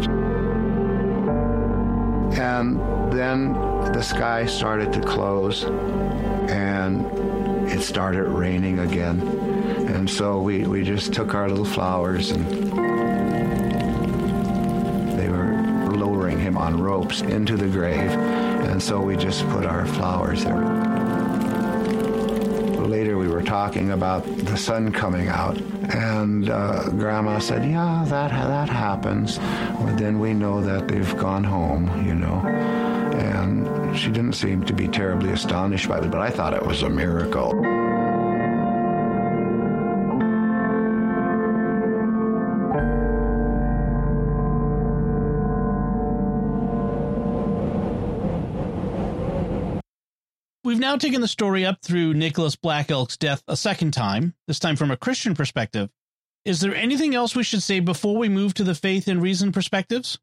And then the sky started to close and it started raining again. And so we, we just took our little flowers and on ropes into the grave. And so we just put our flowers there. Later we were talking about the sun coming out and uh, Grandma said, "Yeah, that that happens." But then we know that they've gone home, you know. And she didn't seem to be terribly astonished by it, but I thought it was a miracle. Now taken the story up through Nicholas Black Elk's death a second time, this time from a Christian perspective. Is there anything else we should say before we move to the faith and reason perspectives?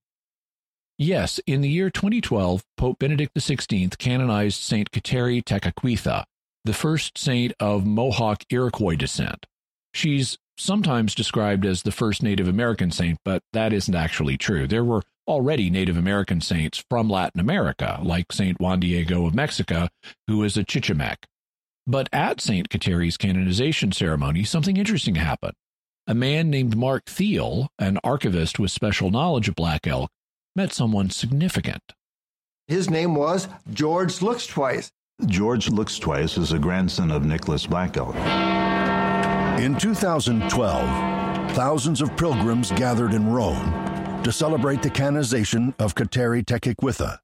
Yes, in the year 2012, Pope Benedict XVI canonized Saint Kateri Tekakwitha, the first saint of Mohawk Iroquois descent. She's sometimes described as the first Native American saint, but that isn't actually true. There were already Native American saints from Latin America, like Saint Juan Diego of Mexico, who is a Chichimec. But at Saint Kateri's canonization ceremony, something interesting happened. A man named Mark Thiel, an archivist with special knowledge of Black Elk, met someone significant. His name was George Looks Twice. George Looks Twice is a grandson of Nicholas Black Elk. In 2012, thousands of pilgrims gathered in Rome to celebrate the canonization of Kateri Tekakwitha,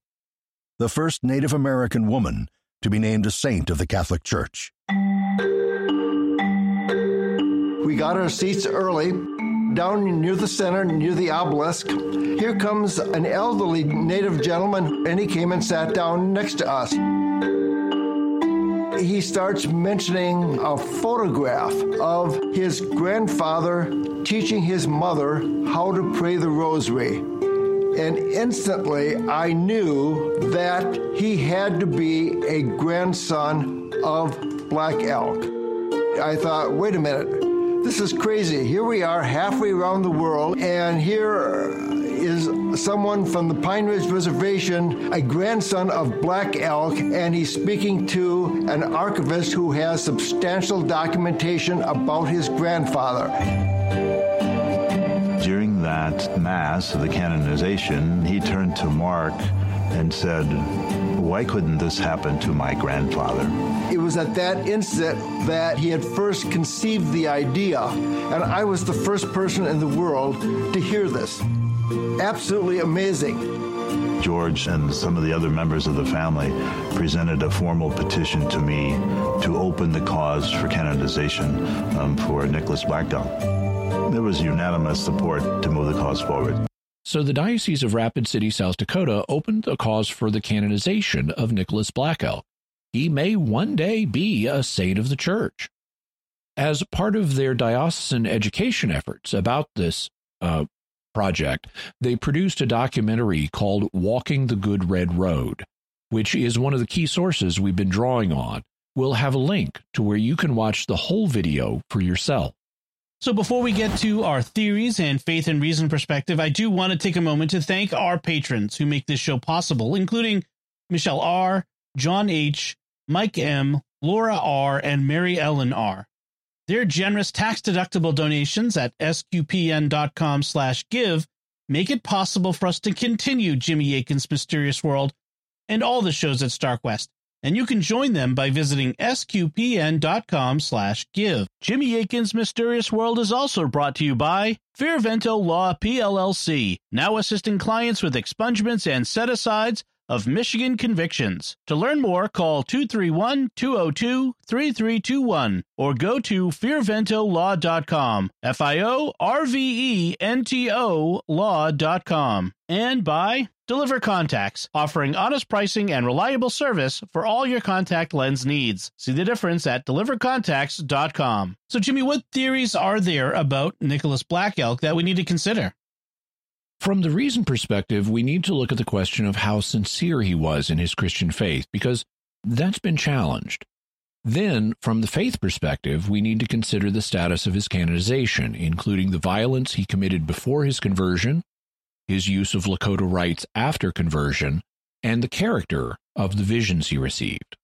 the first Native American woman to be named a saint of the Catholic Church. We got our seats early. down near the center, near the obelisk, here comes an elderly native gentleman, and he came and sat down next to us. He starts mentioning a photograph of his grandfather teaching his mother how to pray the rosary. And instantly I knew that he had to be a grandson of Black Elk. I thought, wait a minute, this is crazy. Here we are halfway around the world, and here is someone from the Pine Ridge Reservation, a grandson of Black Elk, and he's speaking to an archivist who has substantial documentation about his grandfather. During that Mass, of the canonization, he turned to Mark and said, Why couldn't this happen to my grandfather? It was at that instant that he had first conceived the idea, and I was the first person in the world to hear this. Absolutely amazing. George and some of the other members of the family presented a formal petition to me to open the cause for canonization um, for Nicholas Black Elk. There was unanimous support to move the cause forward. So the Diocese of Rapid City, South Dakota opened the cause for the canonization of Nicholas Black Elk. He may one day be a saint of the church. As part of their diocesan education efforts about this uh, project, they produced a documentary called Walking the Good Red Road, which is one of the key sources we've been drawing on. We'll have a link to where you can watch the whole video for yourself. So before we get to our theories and faith and reason perspective, I do want to take a moment to thank our patrons who make this show possible, including Michelle R., John H., Mike M., Laura R., and Mary Ellen R. Their generous tax-deductible donations at sqpn.com slash give make it possible for us to continue Jimmy Akin's Mysterious World and all the shows at StarQuest and you can join them by visiting sqpn.com slash give. Jimmy Akin's Mysterious World is also brought to you by Fiorvento Law PLLC, now assisting clients with expungements and set-asides of Michigan convictions. To learn more, call 231-202-3321 or go to fiorventolaw.com, F-I-O-R-V-E-N-T-O law.com. And by Deliver Contacts, offering honest pricing and reliable service for all your contact lens needs. See the difference at delivercontacts.com. So, Jimmy, what theories are there about Nicholas Black Elk that we need to consider? From the reason perspective, we need to look at the question of how sincere he was in his Christian faith, because that's been challenged. Then, from the faith perspective, we need to consider the status of his canonization, including the violence he committed before his conversion, his use of Lakota rites after conversion, and the character of the visions he received.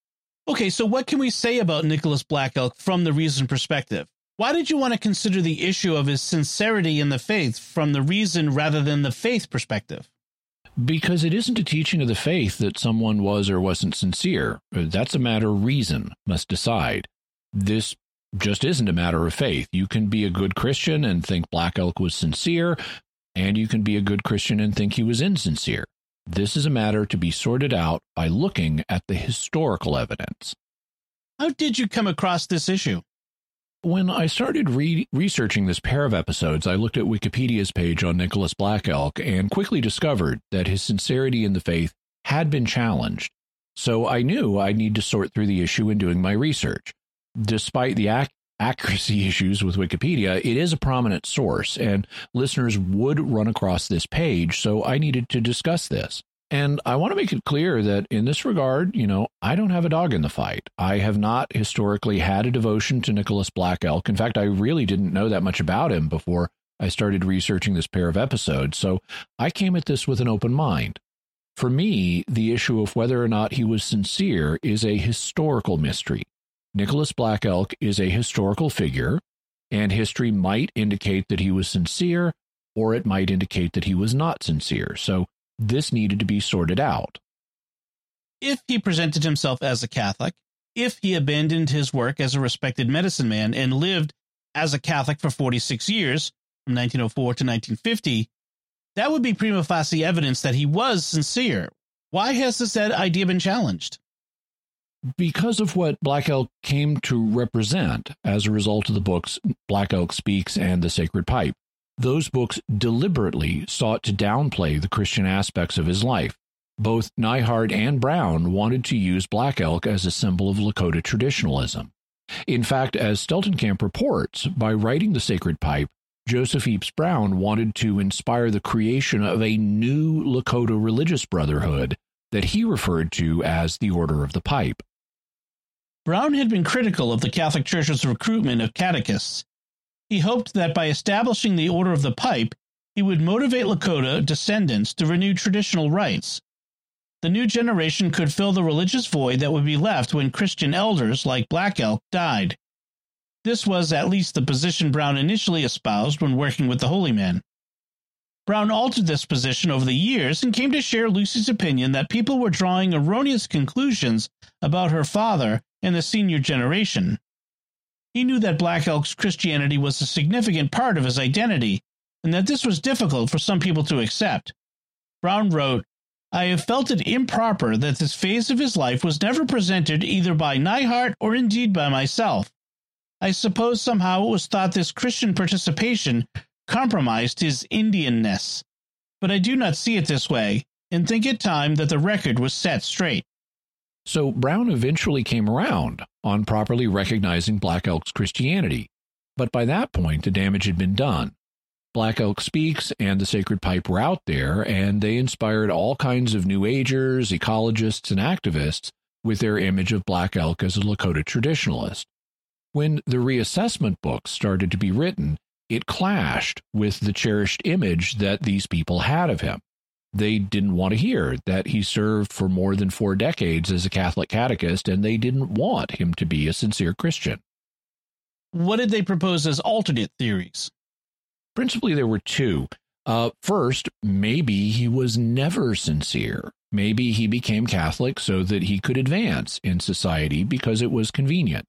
Okay, so what can we say about Nicholas Black Elk from the reason perspective? Why did you want to consider the issue of his sincerity in the faith from the reason rather than the faith perspective? Because it isn't a teaching of the faith that someone was or wasn't sincere. That's a matter reason must decide. This just isn't a matter of faith. You can be a good Christian and think Black Elk was sincere, and you can be a good Christian and think he was insincere. This is a matter to be sorted out by looking at the historical evidence. How did you come across this issue? When I started re- researching this pair of episodes, I looked at Wikipedia's page on Nicholas Black Elk and quickly discovered that his sincerity in the faith had been challenged. So I knew I'd need to sort through the issue in doing my research. Despite the ac- accuracy issues with Wikipedia, it is a prominent source, and listeners would run across this page, so I needed to discuss this. And I want to make it clear that in this regard, you know, I don't have a dog in the fight. I have not historically had a devotion to Nicholas Black Elk. In fact, I really didn't know that much about him before I started researching this pair of episodes. So I came at this with an open mind. For me, the issue of whether or not he was sincere is a historical mystery. Nicholas Black Elk is a historical figure, and history might indicate that he was sincere, or it might indicate that he was not sincere. So this needed to be sorted out. If he presented himself as a Catholic, if he abandoned his work as a respected medicine man and lived as a Catholic for 46 years, from 1904 to 1950, that would be prima facie evidence that he was sincere. Why has this said idea been challenged? Because of what Black Elk came to represent as a result of the books Black Elk Speaks and The Sacred Pipe. Those books deliberately sought to downplay the Christian aspects of his life. Both Neihardt and Brown wanted to use Black Elk as a symbol of Lakota traditionalism. In fact, as Steltenkamp reports, by writing The Sacred Pipe, Joseph Epes Brown wanted to inspire the creation of a new Lakota religious brotherhood that he referred to as the Order of the Pipe. Brown had been critical of the Catholic Church's recruitment of catechists. He hoped that by establishing the Order of the Pipe, he would motivate Lakota descendants to renew traditional rites. The new generation could fill the religious void that would be left when Christian elders like Black Elk died. This was at least the position Brown initially espoused when working with the Holy Man. Brown altered this position over the years and came to share Lucy's opinion that people were drawing erroneous conclusions about her father and the senior generation. He knew that Black Elk's Christianity was a significant part of his identity, and that this was difficult for some people to accept. Brown wrote, I have felt it improper that this phase of his life was never presented either by Neihardt or indeed by myself. I suppose somehow it was thought this Christian participation compromised his Indianness, but I do not see it this way, and think it time that the record was set straight. So Brown eventually came around on properly recognizing Black Elk's Christianity, but by that point the damage had been done. Black Elk Speaks and the Sacred Pipe were out there, and they inspired all kinds of New Agers, ecologists, and activists with their image of Black Elk as a Lakota traditionalist. When the reassessment books started to be written, it clashed with the cherished image that these people had of him. They didn't want to hear that he served for more than four decades as a Catholic catechist, and they didn't want him to be a sincere Christian. What did they propose as alternate theories? Principally, there were two. Uh, first, maybe he was never sincere. Maybe he became Catholic so that he could advance in society because it was convenient.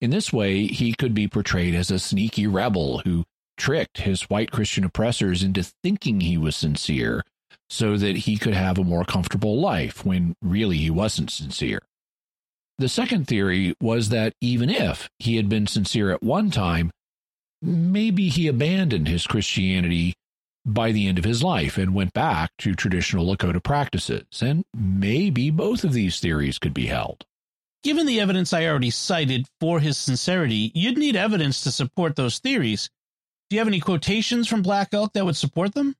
In this way, he could be portrayed as a sneaky rebel who tricked his white Christian oppressors into thinking he was sincere so that he could have a more comfortable life when really he wasn't sincere. The second theory was that even if he had been sincere at one time, maybe he abandoned his Christianity by the end of his life and went back to traditional Lakota practices. And maybe both of these theories could be held. Given the evidence I already cited for his sincerity, you'd need evidence to support those theories. Do you have any quotations from Black Elk that would support them?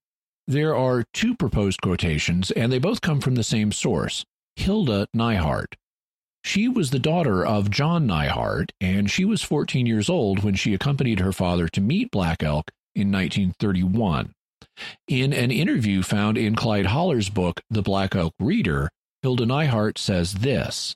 There are two proposed quotations, and they both come from the same source Hilda Neihardt. She was the daughter of John Neihardt, and she was 14 years old when she accompanied her father to meet Black Elk in 1931. In an interview found in Clyde Holler's book, The Black Elk Reader, Hilda Neihardt says this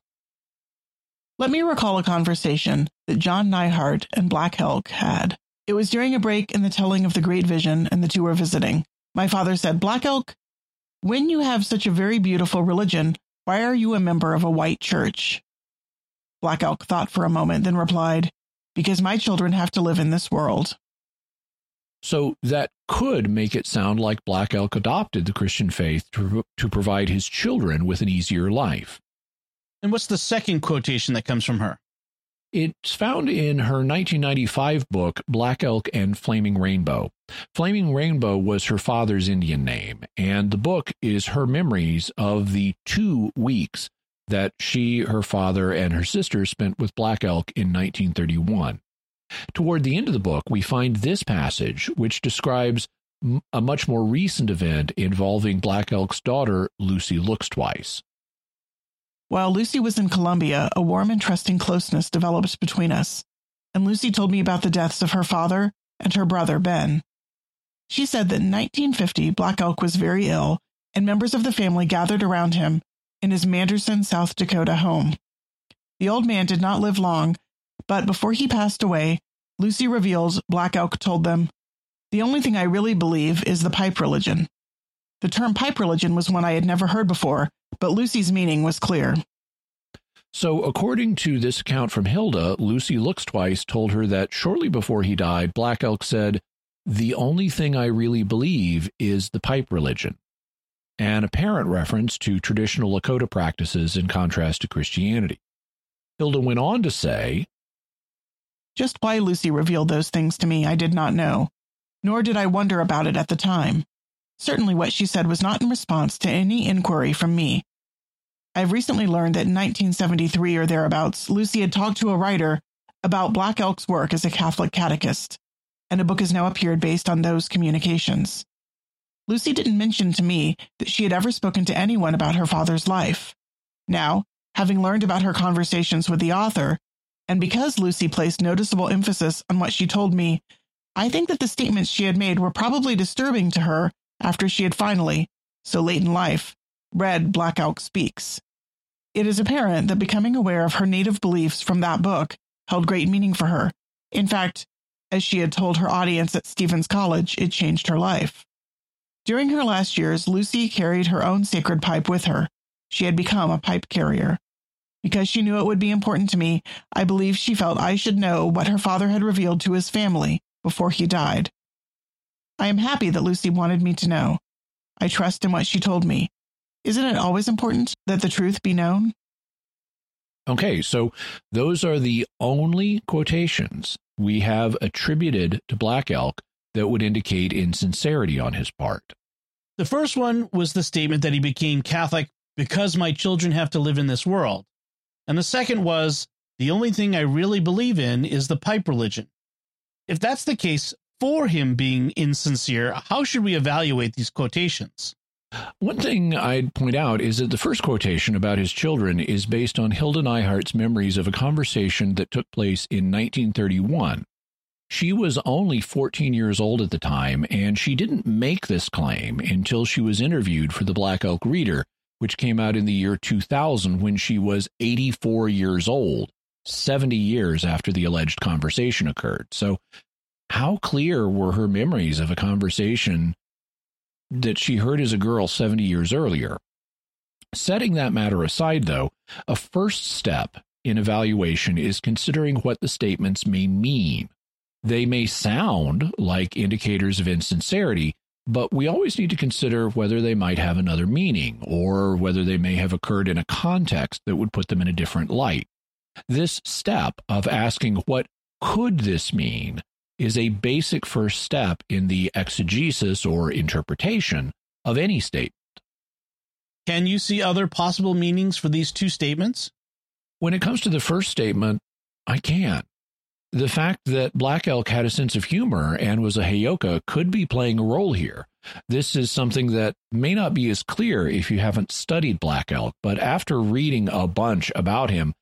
Let me recall a conversation that John Neihardt and Black Elk had. It was during a break in the telling of the Great Vision, and the two were visiting. My father said, Black Elk, when you have such a very beautiful religion, why are you a member of a white church? Black Elk thought for a moment, then replied, Because my children have to live in this world. So that could make it sound like Black Elk adopted the Christian faith to, to provide his children with an easier life. And what's the second quotation that comes from her? It's found in her 1995 book, Black Elk and Flaming Rainbow. Flaming Rainbow was her father's Indian name, and the book is her memories of the two weeks that she, her father, and her sister spent with Black Elk in 1931. Toward the end of the book, we find this passage, which describes a much more recent event involving Black Elk's daughter, Lucy Looks Twice. While Lucy was in Columbia, a warm and trusting closeness developed between us, and Lucy told me about the deaths of her father and her brother, Ben. She said that in 1950, Black Elk was very ill, and members of the family gathered around him in his Manderson, South Dakota home. The old man did not live long, but before he passed away, Lucy reveals Black Elk told them, The only thing I really believe is the pipe religion. The term pipe religion was one I had never heard before, but Lucy's meaning was clear. So, according to this account from Hilda, Lucy Looks Twice told her that shortly before he died, Black Elk said, The only thing I really believe is the pipe religion. An apparent reference to traditional Lakota practices in contrast to Christianity. Hilda went on to say, Just why Lucy revealed those things to me, I did not know. nor did I wonder about it at the time. Certainly, what she said was not in response to any inquiry from me. I've recently learned that in 1973 or thereabouts, Lucy had talked to a writer about Black Elk's work as a Catholic catechist, and a book has now appeared based on those communications. Lucy didn't mention to me that she had ever spoken to anyone about her father's life. Now, having learned about her conversations with the author, and because Lucy placed noticeable emphasis on what she told me, I think that the statements she had made were probably disturbing to her after she had finally, so late in life, read Black Elk Speaks. It is apparent that becoming aware of her native beliefs from that book held great meaning for her. In fact, as she had told her audience at Stephens College, it changed her life. During her last years, Lucy carried her own sacred pipe with her. She had become a pipe carrier. Because she knew it would be important to me, I believe she felt I should know what her father had revealed to his family before he died. I am happy that Lucy wanted me to know. I trust in what she told me. Isn't it always important that the truth be known? Okay, so those are the only quotations we have attributed to Black Elk that would indicate insincerity on his part. The first one was the statement that he became Catholic because my children have to live in this world. And the second was the only thing I really believe in is the pipe religion. If that's the case, for him being insincere, how should we evaluate these quotations? One thing I'd point out is that the first quotation about his children is based on Hilda Neihardt's memories of a conversation that took place in 1931. She was only 14 years old at the time, and she didn't make this claim until she was interviewed for the Black Elk Reader, which came out in the year 2000 when she was 84 years old, 70 years after the alleged conversation occurred. So how clear were her memories of a conversation that she heard as a girl 70 years earlier? Setting that matter aside, though, a first step in evaluation is considering what the statements may mean. They may sound like indicators of insincerity, but we always need to consider whether they might have another meaning or whether they may have occurred in a context that would put them in a different light. This step of asking what could this mean is a basic first step in the exegesis or interpretation of any statement. Can you see other possible meanings for these two statements? When it comes to the first statement, I can. The fact that Black Elk had a sense of humor and was a Heyoka could be playing a role here. This is something that may not be as clear if you haven't studied Black Elk, but after reading a bunch about him,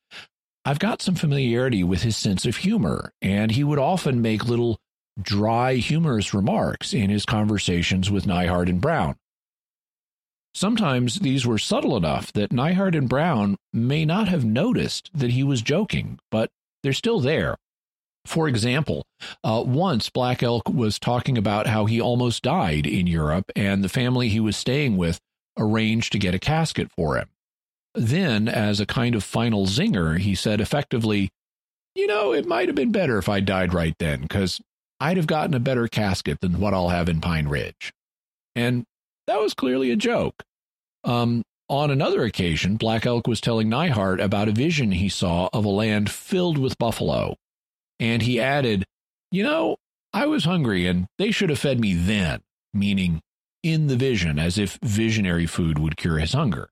I've got some familiarity with his sense of humor, and he would often make little dry, humorous remarks in his conversations with Neihardt and Brown. Sometimes these were subtle enough that Neihardt and Brown may not have noticed that he was joking, but they're still there. For example, uh, once Black Elk was talking about how he almost died in Europe, and the family he was staying with arranged to get a casket for him. Then, as a kind of final zinger, he said effectively, You know, it might have been better if I died right then, because I'd have gotten a better casket than what I'll have in Pine Ridge. And that was clearly a joke. Um, on another occasion, Black Elk was telling Neihardt about a vision he saw of a land filled with buffalo. And he added, You know, I was hungry and they should have fed me then, meaning in the vision, as if visionary food would cure his hunger.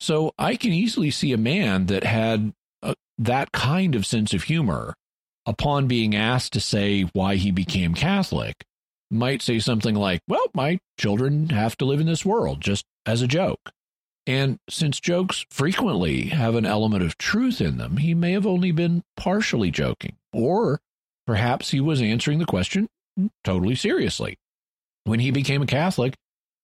So I can easily see a man that had that kind of sense of humor upon being asked to say why he became Catholic might say something like, Well, my children have to live in this world, just as a joke. And since jokes frequently have an element of truth in them, he may have only been partially joking, or perhaps he was answering the question totally seriously. When he became a Catholic,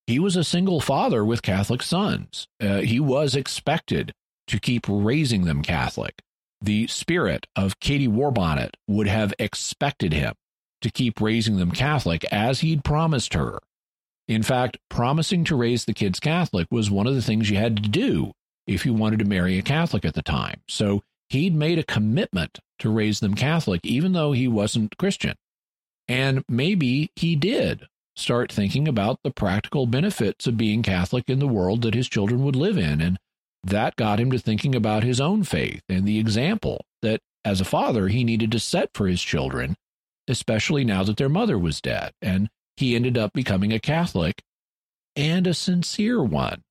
he was a single father with Catholic sons. Uh, he was expected to keep raising them Catholic. The spirit of Katie Warbonnet would have expected him to keep raising them Catholic as he'd promised her. In fact, promising to raise the kids Catholic was one of the things you had to do if you wanted to marry a Catholic at the time. So he'd made a commitment to raise them Catholic, even though he wasn't Christian. And maybe he did start thinking about the practical benefits of being Catholic in the world that his children would live in. And that got him to thinking about his own faith and the example that as a father he needed to set for his children especially now that their mother was dead. And he ended up becoming a Catholic and a sincere one,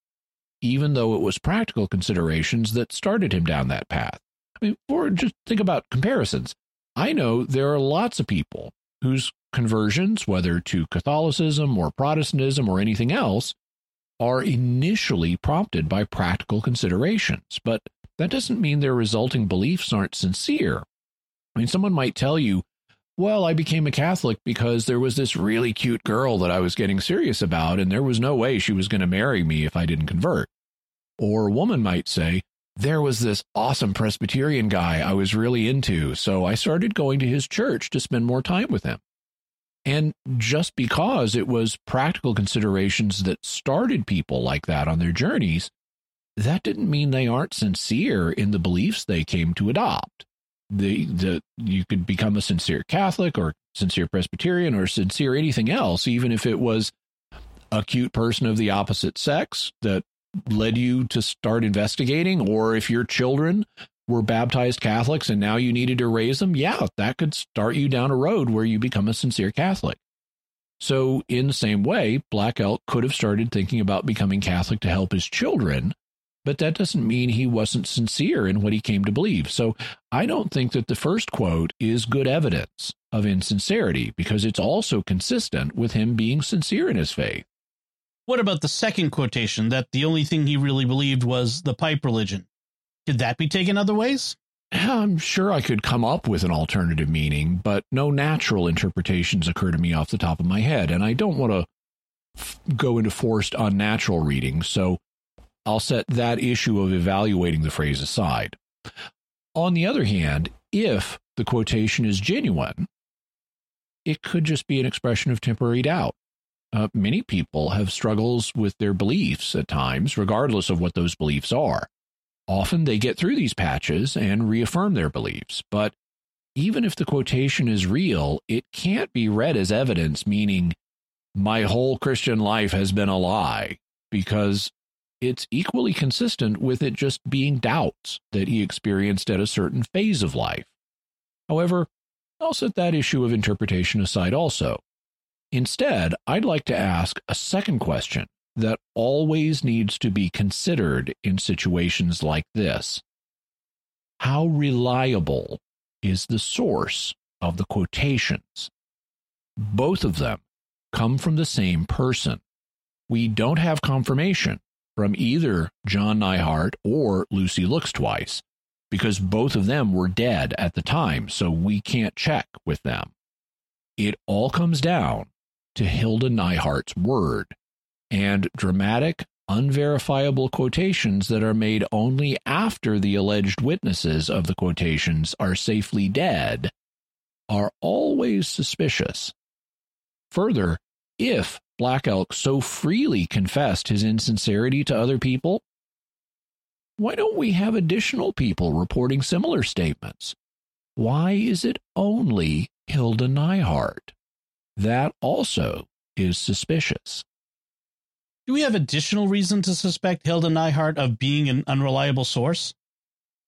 even though it was practical considerations that started him down that path. I mean, or just think about comparisons. I know there are lots of people whose conversions, whether to Catholicism or Protestantism or anything else, are initially prompted by practical considerations, but that doesn't mean their resulting beliefs aren't sincere. I mean, someone might tell you, well, I became a Catholic because there was this really cute girl that I was getting serious about, and there was no way she was going to marry me if I didn't convert. Or a woman might say, there was this awesome Presbyterian guy I was really into, so I started going to his church to spend more time with him. And just because it was practical considerations that started people like that on their journeys, that didn't mean they aren't sincere in the beliefs they came to adopt. The, the you could become a sincere Catholic or sincere Presbyterian or sincere anything else, even if it was a cute person of the opposite sex that led you to start investigating, or if your children were baptized Catholics and now you needed to raise them, yeah, that could start you down a road where you become a sincere Catholic. So, in the same way, Black Elk could have started thinking about becoming Catholic to help his children, but that doesn't mean he wasn't sincere in what he came to believe. So, I don't think that the first quote is good evidence of insincerity because it's also consistent with him being sincere in his faith. What about the second quotation that the only thing he really believed was the pipe religion? Could that be taken other ways? I'm sure I could come up with an alternative meaning, but no natural interpretations occur to me off the top of my head, and I don't want to f- go into forced unnatural reading, so I'll set that issue of evaluating the phrase aside. On the other hand, if the quotation is genuine, it could just be an expression of temporary doubt. Uh, many people have struggles with their beliefs at times, regardless of what those beliefs are. Often they get through these patches and reaffirm their beliefs, but even if the quotation is real, it can't be read as evidence, meaning my whole Christian life has been a lie, because it's equally consistent with it just being doubts that he experienced at a certain phase of life. However, I'll set that issue of interpretation aside also. Instead, I'd like to ask a second question that always needs to be considered in situations like this. How reliable is the source of the quotations? Both of them come from the same person. We don't have confirmation from either John Neihardt or Lucy Looks Twice because both of them were dead at the time, so we can't check with them. It all comes down to Hilda Neihardt's word and dramatic, unverifiable quotations that are made only after the alleged witnesses of the quotations are safely dead are always suspicious. Further, if Black Elk so freely confessed his insincerity to other people, why don't we have additional people reporting similar statements? Why is it only Hilda Neihardt? That also is suspicious. Do we have additional reason to suspect Hilda Neihardt of being an unreliable source?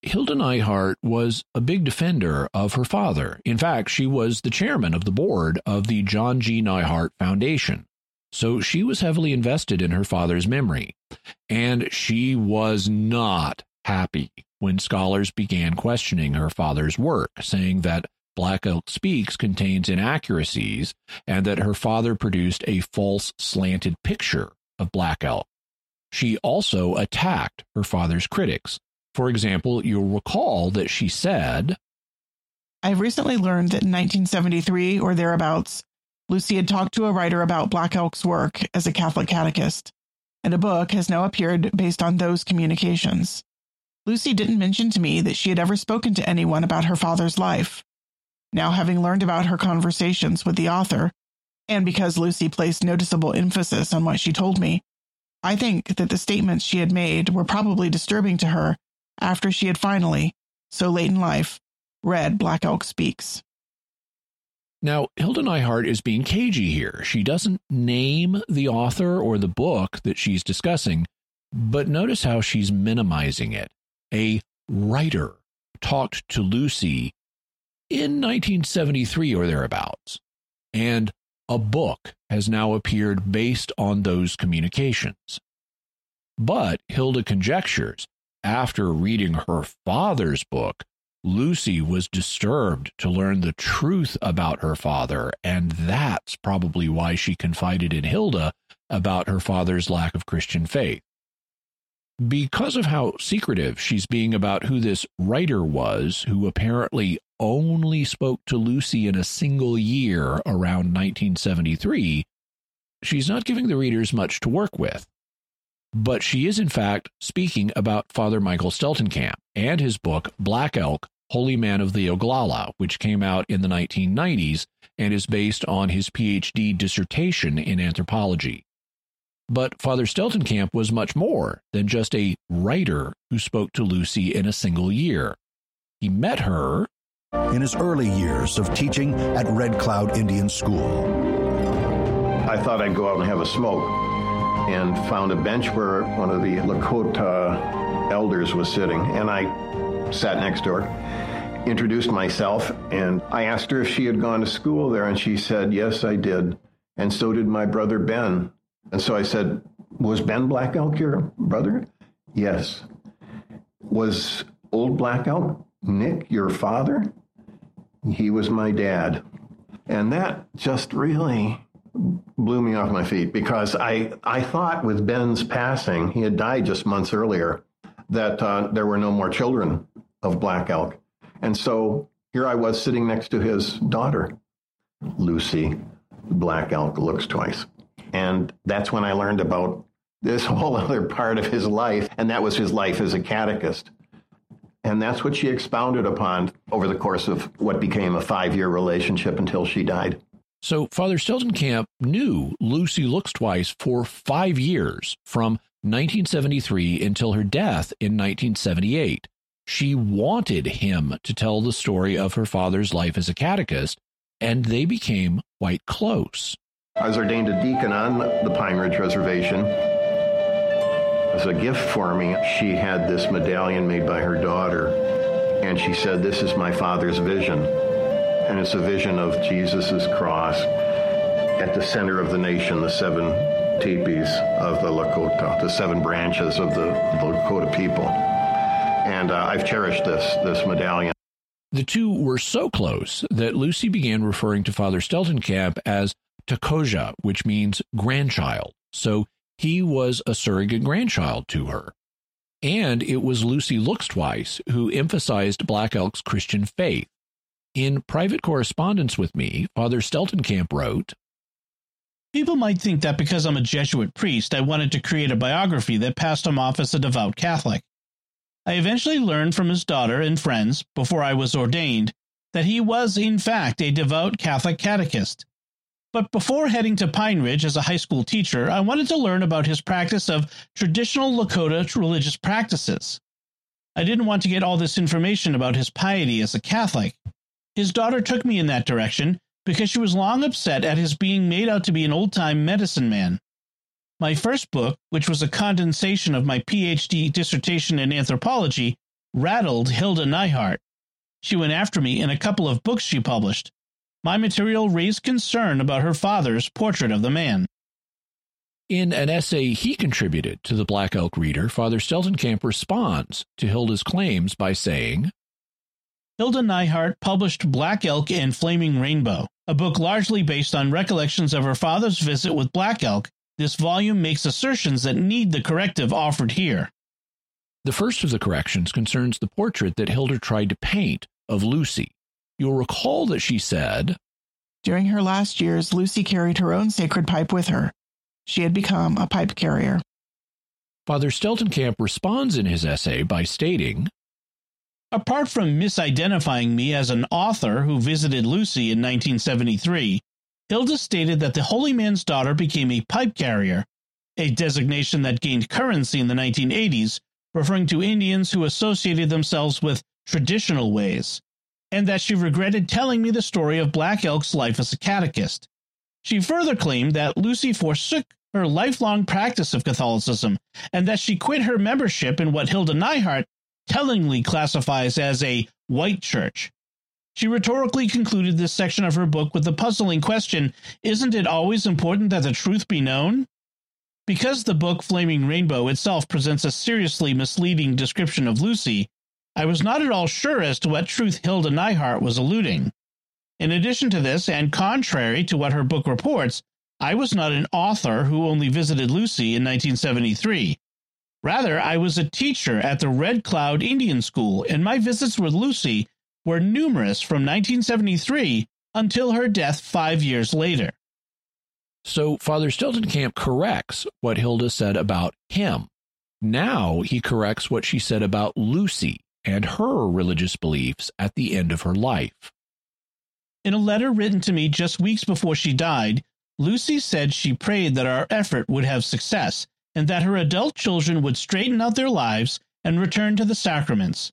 Hilda Neihardt was a big defender of her father. In fact, she was the chairman of the board of the John G. Neihardt Foundation. So she was heavily invested in her father's memory. And she was not happy when scholars began questioning her father's work, saying that Black Elk Speaks contains inaccuracies and that her father produced a false slanted picture of Black Elk. She also attacked her father's critics. For example, you'll recall that she said, I've recently learned that in 1973 or thereabouts, Lucy had talked to a writer about Black Elk's work as a Catholic catechist, and a book has now appeared based on those communications. Lucy didn't mention to me that she had ever spoken to anyone about her father's life. Now, having learned about her conversations with the author, and because Lucy placed noticeable emphasis on what she told me, I think that the statements she had made were probably disturbing to her after she had finally, so late in life, read Black Elk Speaks. Now, Hilda Neihardt is being cagey here. She doesn't name the author or the book that she's discussing, but notice how she's minimizing it. A writer talked to Lucy in 1973 or thereabouts. And a book has now appeared based on those communications. But Hilda conjectures after reading her father's book, Lucy was disturbed to learn the truth about her father, and that's probably why she confided in Hilda about her father's lack of Christian faith. Because of how secretive she's being about who this writer was, who apparently only spoke to Lucy in a single year around 1973, she's not giving the readers much to work with. But she is, in fact, speaking about Father Michael Steltenkamp and his book, Black Elk Holy Man of the Oglala, which came out in the 1990s and is based on his PhD dissertation in anthropology. But Father Steltenkamp was much more than just a writer who spoke to Lucy in a single year. He met her in his early years of teaching at Red Cloud Indian School. I thought I'd go out and have a smoke and found a bench where one of the Lakota elders was sitting, and I sat next to her, introduced myself, and I asked her if she had gone to school there, and she said, Yes, I did. And so did my brother Ben. And so I said, Was Ben Black Elk your brother? Yes. Was old Black Elk Nick your father? He was my dad. And that just really blew me off my feet because I, I thought with Ben's passing, he had died just months earlier, that uh, there were no more children of Black Elk. And so here I was sitting next to his daughter, Lucy. Black Elk looks twice. And that's when I learned about this whole other part of his life, and that was his life as a catechist. And that's what she expounded upon over the course of what became a five year relationship until she died. So Father Steltenkamp knew Lucy Looks Twice for five years, from 1973 until her death in 1978. She wanted him to tell the story of her father's life as a catechist, and they became quite close. I was ordained a deacon on the Pine Ridge Reservation. As a gift for me, she had this medallion made by her daughter, and she said, This is my father's vision. And it's a vision of Jesus' cross at the center of the nation, the seven teepees of the Lakota, the seven branches of the, the Lakota people. And uh, I've cherished this, this medallion. The two were so close that Lucy began referring to Father Steltenkamp as Takoja, which means grandchild. So he was a surrogate grandchild to her. And it was Lucy Looks Twice who emphasized Black Elk's Christian faith. In private correspondence with me, Father Steltenkamp wrote People might think that because I'm a Jesuit priest, I wanted to create a biography that passed him off as a devout Catholic. I eventually learned from his daughter and friends, before I was ordained, that he was, in fact, a devout Catholic catechist. But before heading to Pine Ridge as a high school teacher, I wanted to learn about his practice of traditional Lakota religious practices. I didn't want to get all this information about his piety as a Catholic. His daughter took me in that direction because she was long upset at his being made out to be an old time medicine man. My first book, which was a condensation of my PhD dissertation in anthropology, rattled Hilda Neihardt. She went after me in a couple of books she published, my material raised concern about her father's portrait of the man. In an essay he contributed to the Black Elk Reader, Father Steltenkamp responds to Hilda's claims by saying, Hilda Neihardt published Black Elk and Flaming Rainbow, a book largely based on recollections of her father's visit with Black Elk. This volume makes assertions that need the corrective offered here. The first of the corrections concerns the portrait that Hilda tried to paint of Lucy, You'll recall that she said, During her last years, Lucy carried her own sacred pipe with her. She had become a pipe carrier. Father Steltenkamp responds in his essay by stating, Apart from misidentifying me as an author who visited Lucy in 1973, Hilda stated that the holy man's daughter became a pipe carrier, a designation that gained currency in the 1980s, referring to Indians who associated themselves with traditional ways, and that she regretted telling me the story of Black Elk's life as a catechist. She further claimed that Lucy forsook her lifelong practice of Catholicism and that she quit her membership in what Hilda Neihardt tellingly classifies as a white church. She rhetorically concluded this section of her book with the puzzling question Isn't it always important that the truth be known? Because the book Flaming Rainbow itself presents a seriously misleading description of Lucy, I was not at all sure as to what truth Hilda Neihardt was alluding. In addition to this, and contrary to what her book reports, I was not an author who only visited Lucy in 1973. Rather, I was a teacher at the Red Cloud Indian School, and my visits with Lucy were numerous from 1973 until her death five years later. So Father Steltenkamp corrects what Hilda said about him. Now he corrects what she said about Lucy and her religious beliefs at the end of her life. In a letter written to me just weeks before she died, Lucy said she prayed that our effort would have success and that her adult children would straighten out their lives and return to the sacraments.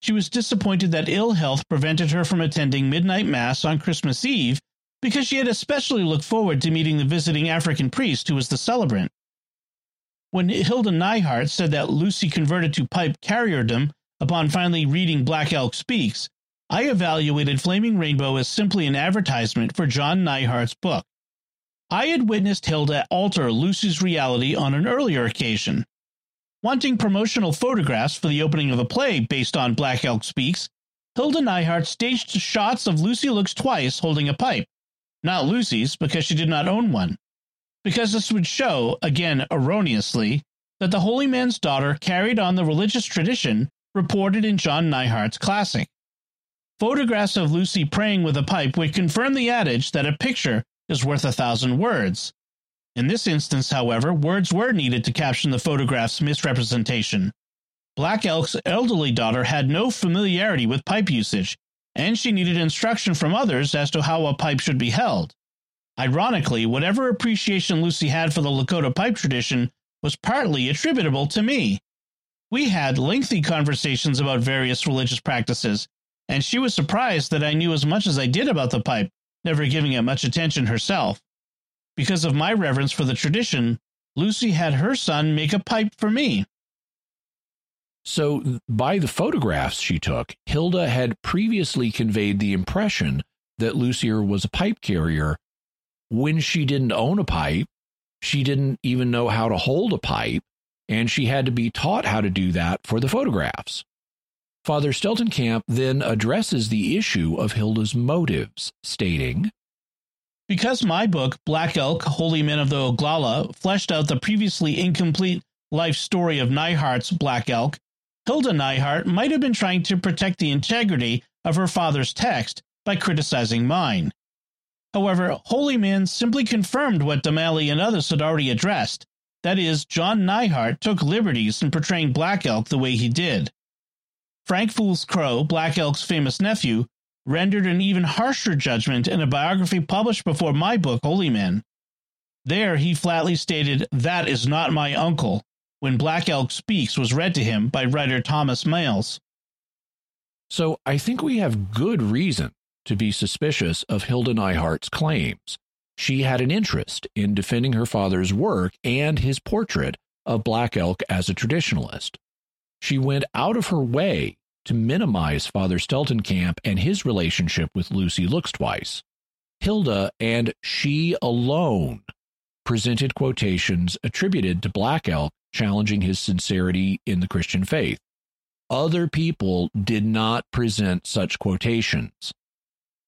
She was disappointed that ill health prevented her from attending midnight mass on Christmas Eve because she had especially looked forward to meeting the visiting African priest who was the celebrant. When Hilda Neihardt said that Lucy converted to pipe carrierdom upon finally reading Black Elk Speaks, I evaluated Flaming Rainbow as simply an advertisement for John Neihardt's book. I had witnessed Hilda alter Lucy's reality on an earlier occasion. Wanting promotional photographs for the opening of a play based on Black Elk Speaks, Hilda Neihardt staged shots of Lucy Looks Twice holding a pipe. Not Lucy's, because she did not own one. Because this would show, again erroneously, that the holy man's daughter carried on the religious tradition reported in John Neihardt's classic. Photographs of Lucy praying with a pipe would confirm the adage that a picture is worth a thousand words. In this instance, however, words were needed to caption the photograph's misrepresentation. Black Elk's elderly daughter had no familiarity with pipe usage, and she needed instruction from others as to how a pipe should be held. Ironically, whatever appreciation Lucy had for the Lakota pipe tradition was partly attributable to me. We had lengthy conversations about various religious practices, and she was surprised that I knew as much as I did about the pipe, never giving it much attention herself. Because of my reverence for the tradition, Lucy had her son make a pipe for me. So, by the photographs she took, Hilda had previously conveyed the impression that Lucier was a pipe carrier when she didn't own a pipe. She didn't even know how to hold a pipe, and she had to be taught how to do that for the photographs. Father Steltenkamp then addresses the issue of Hilda's motives, stating Because my book, Black Elk Holy Men of the Oglala, fleshed out the previously incomplete life story of Neihardt's Black Elk, Hilda Neihardt might have been trying to protect the integrity of her father's text by criticizing mine. However, Holy Men simply confirmed what DeMallie and others had already addressed. That is, John Neihardt took liberties in portraying Black Elk the way he did. Frank Fools Crow, Black Elk's famous nephew, rendered an even harsher judgment in a biography published before my book, Holy Men. There he flatly stated, That is not my uncle, when Black Elk Speaks was read to him by writer Thomas Mails. So I think we have good reason to be suspicious of Hilda Neihardt's claims. She had an interest in defending her father's work and his portrait of Black Elk as a traditionalist. She went out of her way to minimize Father Steltenkamp and his relationship with Lucy Looks Twice. Hilda and she alone presented quotations attributed to Black Elk challenging his sincerity in the Christian faith. Other people did not present such quotations.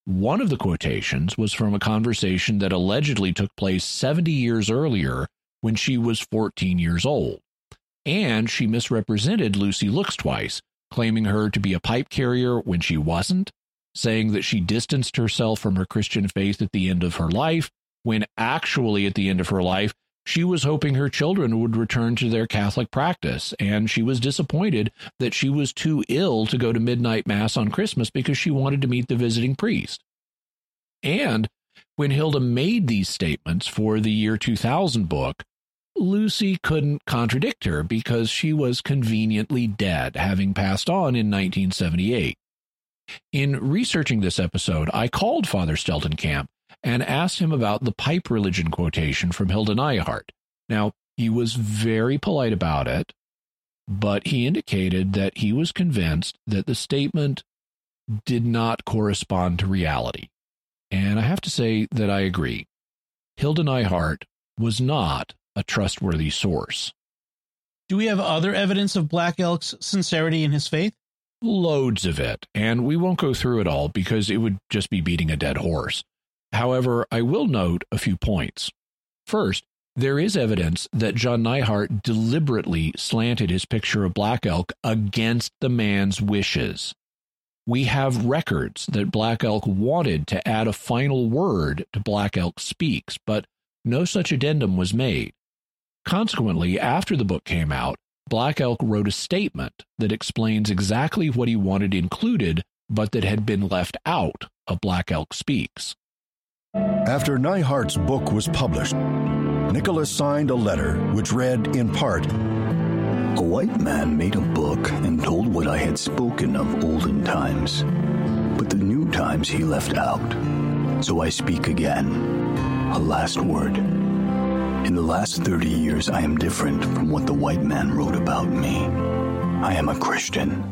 One of the quotations was from a conversation that allegedly took place 70 years earlier when she was 14 years old. And she misrepresented Lucy Looks Twice, claiming her to be a pipe carrier when she wasn't, saying that she distanced herself from her Christian faith at the end of her life, when actually at the end of her life, she was hoping her children would return to their Catholic practice, and she was disappointed that she was too ill to go to midnight mass on Christmas because she wanted to meet the visiting priest. And when Hilda made these statements for the year 2000 book, Lucy couldn't contradict her because she was conveniently dead, having passed on in 1978. In researching this episode, I called Father Steltenkamp and asked him about the pipe religion quotation from Hilda Neihardt. Now, he was very polite about it, but he indicated that he was convinced that the statement did not correspond to reality. And I have to say that I agree. Hilda Neihardt was not a trustworthy source. Do we have other evidence of Black Elk's sincerity in his faith? Loads of it, and we won't go through it all because it would just be beating a dead horse. However, I will note a few points. First, there is evidence that John Neihardt deliberately slanted his picture of Black Elk against the man's wishes. We have records that Black Elk wanted to add a final word to Black Elk Speaks, but no such addendum was made. Consequently, after the book came out, Black Elk wrote a statement that explains exactly what he wanted included, but that had been left out of Black Elk Speaks. After Neihardt's book was published, Nicholas signed a letter which read in part A white man made a book and told what I had spoken of olden times, but the new times he left out. So I speak again. A last word. In the last 30 years, I am different from what the white man wrote about me. I am a Christian.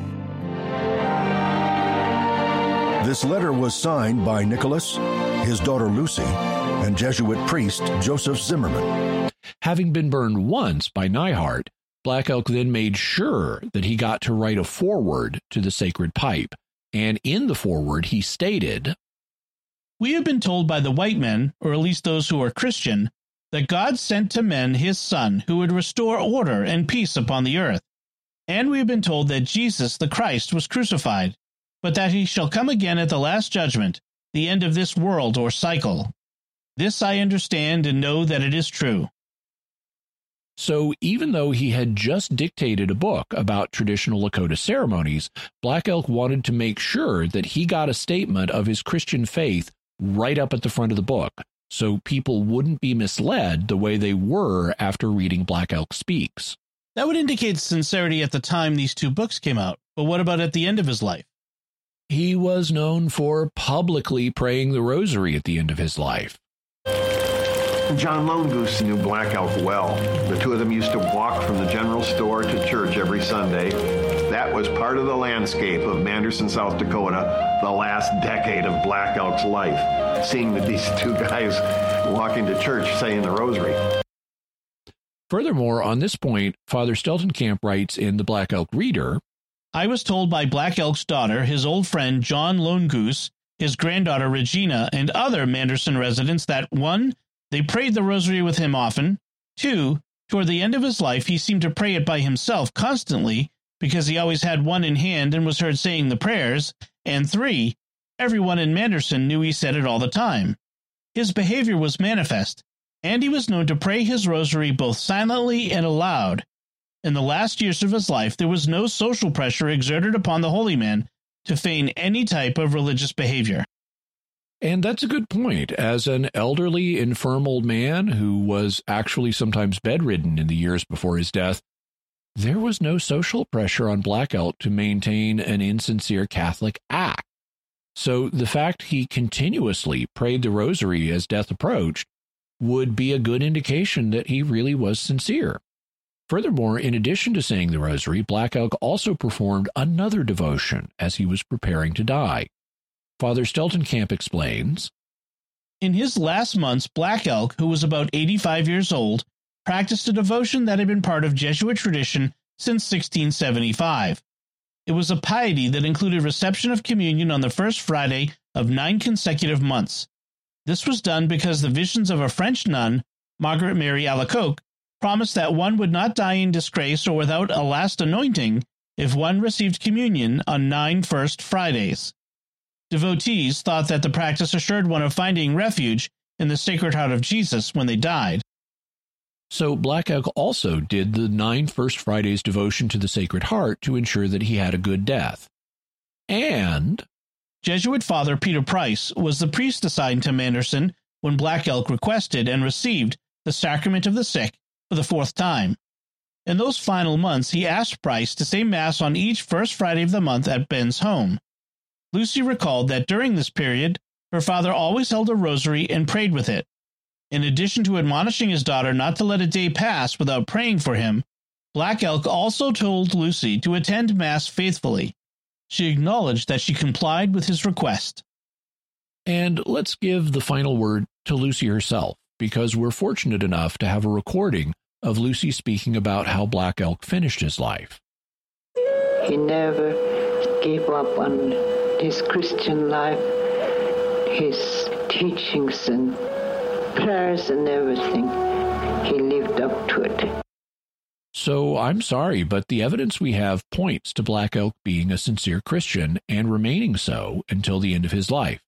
This letter was signed by Nicholas, his daughter Lucy, and Jesuit priest Joseph Zimmerman. Having been burned once by Neihardt, Black Elk then made sure that he got to write a foreword to the sacred pipe. And in the foreword, he stated We have been told by the white men, or at least those who are Christian, that God sent to men his Son, who would restore order and peace upon the earth. And we have been told that Jesus the Christ was crucified, but that he shall come again at the last judgment, the end of this world or cycle. This I understand and know that it is true. So, even though he had just dictated a book about traditional Lakota ceremonies, Black Elk wanted to make sure that he got a statement of his Christian faith right up at the front of the book, so people wouldn't be misled the way they were after reading Black Elk Speaks. That would indicate sincerity at the time these two books came out, but what about at the end of his life? He was known for publicly praying the rosary at the end of his life. John Lone Goose knew Black Elk well. The two of them used to walk from the general store to church every Sunday. That was part of the landscape of Manderson, South Dakota, the last decade of Black Elk's life. Seeing these two guys walking to church saying the rosary. Furthermore, on this point, Father Steltenkamp writes in the Black Elk Reader I was told by Black Elk's daughter, his old friend John Lone Goose, his granddaughter Regina, and other Manderson residents that 1. They prayed the rosary with him often. 2. Toward the end of his life, he seemed to pray it by himself constantly because he always had one in hand and was heard saying the prayers. And 3. Everyone in Manderson knew he said it all the time. His behavior was manifest, and he was known to pray his rosary both silently and aloud. In the last years of his life, there was no social pressure exerted upon the holy man to feign any type of religious behavior. And that's a good point. As an elderly, infirm old man who was actually sometimes bedridden in the years before his death, there was no social pressure on Black Elk to maintain an insincere Catholic act. So the fact he continuously prayed the rosary as death approached would be a good indication that he really was sincere. Furthermore, in addition to saying the rosary, Black Elk also performed another devotion as he was preparing to die. Father Steltenkamp explains In his last months, Black Elk, who was about 85 years old, practiced a devotion that had been part of Jesuit tradition since 1675. It was a piety that included reception of communion on the first Friday of nine consecutive months. This was done because the visions of a French nun, Margaret Mary Alacoque, promised that one would not die in disgrace or without a last anointing if one received communion on nine First Fridays. Devotees thought that the practice assured one of finding refuge in the Sacred Heart of Jesus when they died. So Black Elk also did the nine First Fridays devotion to the Sacred Heart to ensure that he had a good death. And Jesuit Father Peter Price was the priest assigned to Manderson when Black Elk requested and received the sacrament of the sick for the fourth time. In those final months, he asked Price to say Mass on each first Friday of the month at Ben's home. Lucy recalled that during this period, her father always held a rosary and prayed with it. In addition to admonishing his daughter not to let a day pass without praying for him, Black Elk also told Lucy to attend Mass faithfully. she acknowledged that she complied with his request. And let's give the final word to Lucy herself, because we're fortunate enough to have a recording of Lucy speaking about how Black Elk finished his life. He never gave up on his Christian life, his teachings and prayers and everything. He lived up to it. So I'm sorry, but the evidence we have points to Black Elk being a sincere Christian and remaining so until the end of his life.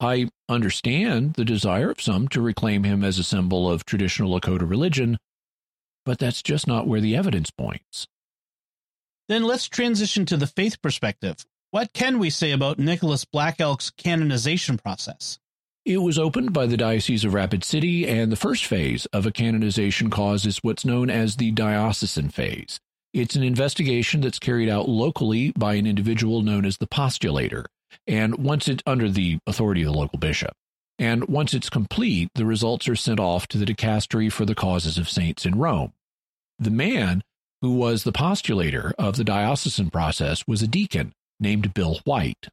I understand the desire of some to reclaim him as a symbol of traditional Lakota religion, but that's just not where the evidence points. Then let's transition to the faith perspective. What can we say about Nicholas Black Elk's canonization process? It was opened by the Diocese of Rapid City, and the first phase of a canonization cause is what's known as the diocesan phase. It's an investigation that's carried out locally by an individual known as the postulator, and once it's under the authority of the local bishop. And once it's complete, the results are sent off to the dicastery for the causes of saints in Rome. The man who was the postulator of the diocesan process was a deacon named Bill White.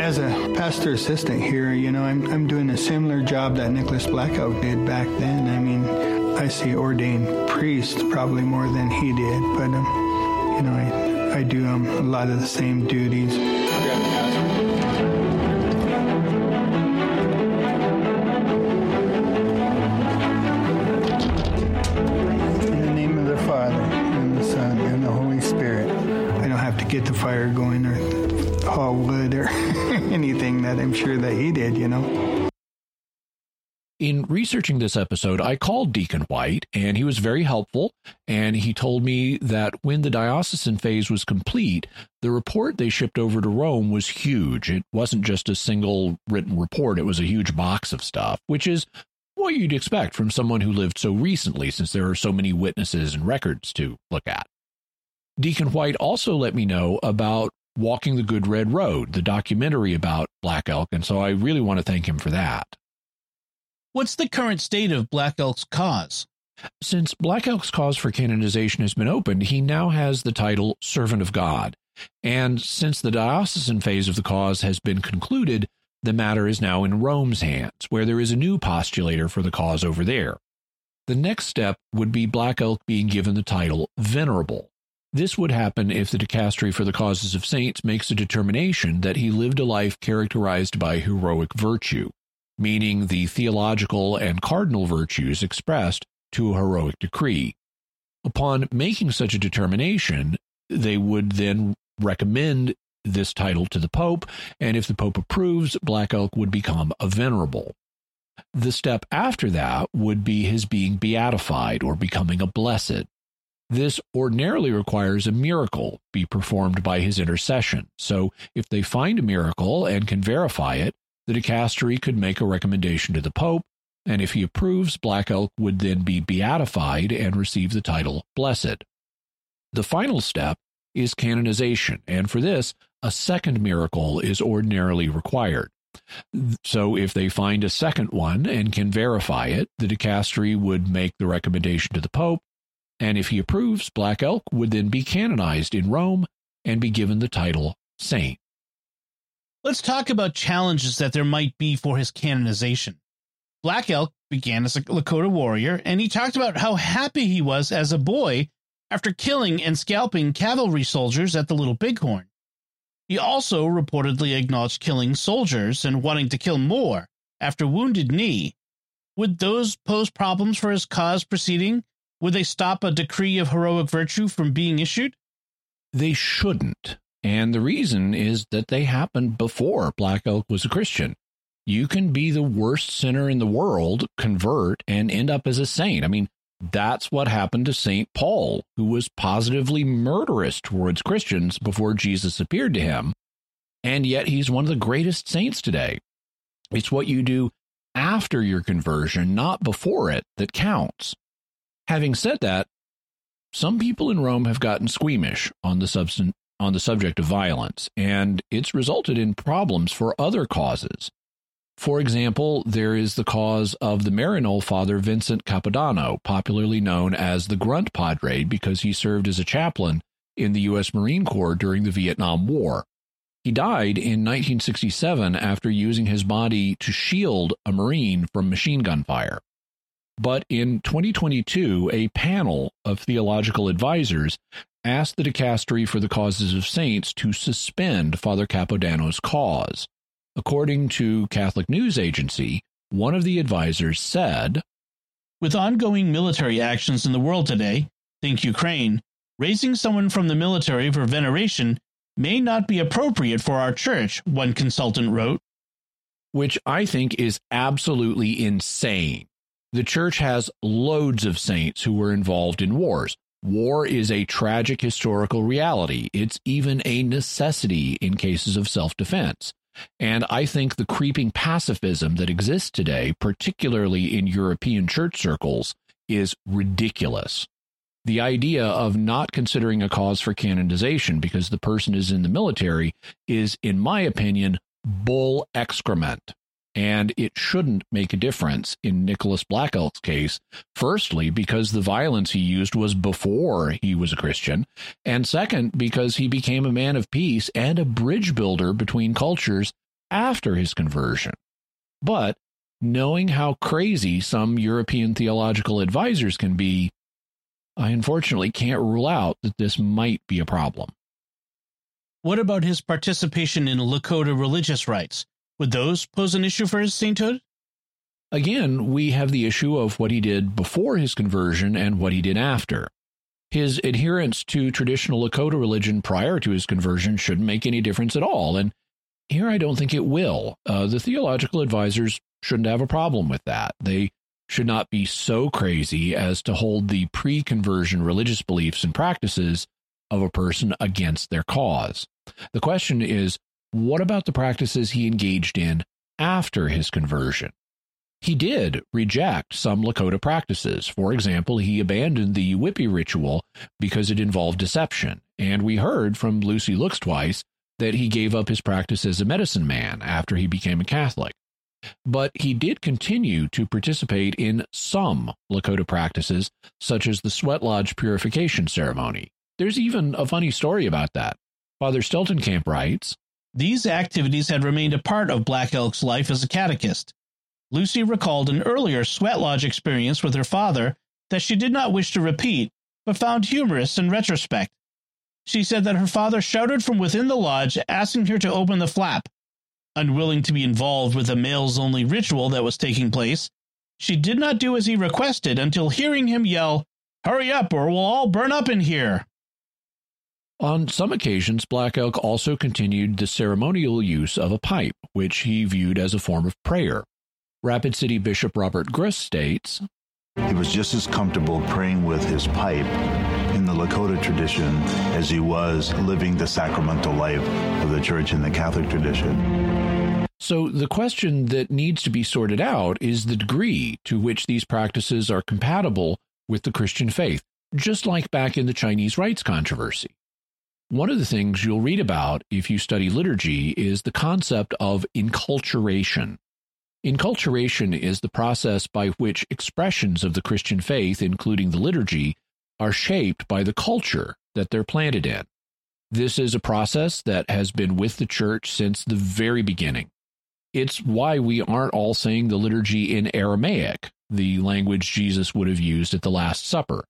As a pastor assistant here, you know, I'm, I'm doing a similar job that Nicholas Black Elk did back then. I mean, I see ordained priests probably more than he did, but, um, you know, I, I do um, a lot of the same duties. In the name of the Father, and the Son, and the Holy Spirit. I don't have to get the fire going or haul wood or anything that I'm sure that he did, you know. In researching this episode, I called Deacon White, and he was very helpful. And he told me that when the diocesan phase was complete, the report they shipped over to Rome was huge. It wasn't just a single written report, it was a huge box of stuff, which is what you'd expect from someone who lived so recently, since there are so many witnesses and records to look at. Deacon White also let me know about Walking the Good Red Road, the documentary about Black Elk, and so I really want to thank him for that. What's the current state of Black Elk's cause? Since Black Elk's cause for canonization has been opened, he now has the title Servant of God. And since the diocesan phase of the cause has been concluded, the matter is now in Rome's hands, where there is a new postulator for the cause over there. The next step would be Black Elk being given the title Venerable. This would happen if the dicastery for the causes of saints makes a determination that he lived a life characterized by heroic virtue, meaning the theological and cardinal virtues expressed to a heroic decree. Upon making such a determination, they would then recommend this title to the Pope, and if the Pope approves, Black Elk would become a venerable. The step after that would be his being beatified or becoming a blessed. This ordinarily requires a miracle be performed by his intercession. So, if they find a miracle and can verify it, the dicastery could make a recommendation to the Pope, and if he approves, Black Elk would then be beatified and receive the title Blessed. The final step is canonization, and for this, a second miracle is ordinarily required. So, if they find a second one and can verify it, the dicastery would make the recommendation to the Pope, and if he approves, Black Elk would then be canonized in Rome and be given the title Saint. Let's talk about challenges that there might be for his canonization. Black Elk began as a Lakota warrior, and he talked about how happy he was as a boy after killing and scalping cavalry soldiers at the Little Bighorn. He also reportedly acknowledged killing soldiers and wanting to kill more after Wounded Knee. Would those pose problems for his cause proceeding? Would they stop a decree of heroic virtue from being issued? They shouldn't. And the reason is that they happened before Black Elk was a Christian. You can be the worst sinner in the world, convert, and end up as a saint. I mean, that's what happened to St. Paul, who was positively murderous towards Christians before Jesus appeared to him. And yet he's one of the greatest saints today. It's what you do after your conversion, not before it, that counts. Having said that, some people in Rome have gotten squeamish on the substan- on the subject of violence, and it's resulted in problems for other causes. For example, there is the cause of the Maryknoll father Vincent Capodanno, popularly known as the Grunt Padre because he served as a chaplain in the U.S. Marine Corps during the Vietnam War. He died in 1967 after using his body to shield a Marine from machine gun fire. But in 2022, a panel of theological advisors asked the Dicastery for the Causes of Saints to suspend Father Capodanno's cause. According to Catholic News Agency, one of the advisors said With ongoing military actions in the world today, think Ukraine, raising someone from the military for veneration may not be appropriate for our church, one consultant wrote. Which I think is absolutely insane. The church has loads of saints who were involved in wars. War is a tragic historical reality. It's even a necessity in cases of self defense. And I think the creeping pacifism that exists today, particularly in European church circles, is ridiculous. The idea of not considering a cause for canonization because the person is in the military is, in my opinion, bull excrement and it shouldn't make a difference in Nicholas Black Elk's case. Firstly, because the violence he used was before he was a Christian, and second, because he became a man of peace and a bridge builder between cultures after his conversion. But knowing how crazy some European theological advisors can be, I unfortunately can't rule out that this might be a problem. What about his participation in Lakota religious rites? Would those pose an issue for his sainthood? Again, we have the issue of what he did before his conversion and what he did after. His adherence to traditional Lakota religion prior to his conversion shouldn't make any difference at all. And here I don't think it will. Uh, the theological advisors shouldn't have a problem with that. They should not be so crazy as to hold the pre conversion religious beliefs and practices of a person against their cause. The question is what about the practices he engaged in after his conversion? He did reject some Lakota practices. For example, he abandoned the Yuwipi ritual because it involved deception. And we heard from Lucy Looks Twice that he gave up his practice as a medicine man after he became a Catholic. But he did continue to participate in some Lakota practices, such as the Sweat Lodge purification ceremony. There's even a funny story about that. Father Steltenkamp writes these activities had remained a part of Black Elk's life as a catechist. Lucy recalled an earlier sweat lodge experience with her father that she did not wish to repeat, but found humorous in retrospect. She said that her father shouted from within the lodge, asking her to open the flap. Unwilling to be involved with the males only ritual that was taking place, she did not do as he requested until hearing him yell, Hurry up, or we'll all burn up in here. On some occasions, Black Elk also continued the ceremonial use of a pipe, which he viewed as a form of prayer. Rapid City Bishop Robert Gruss states He was just as comfortable praying with his pipe in the Lakota tradition as he was living the sacramental life of the church in the Catholic tradition. So, the question that needs to be sorted out is the degree to which these practices are compatible with the Christian faith, just like back in the Chinese rites controversy. One of the things you'll read about if you study liturgy is the concept of enculturation. Enculturation is the process by which expressions of the Christian faith, including the liturgy, are shaped by the culture that they're planted in. This is a process that has been with the church since the very beginning. It's why we aren't all saying the liturgy in Aramaic, the language Jesus would have used at the Last Supper.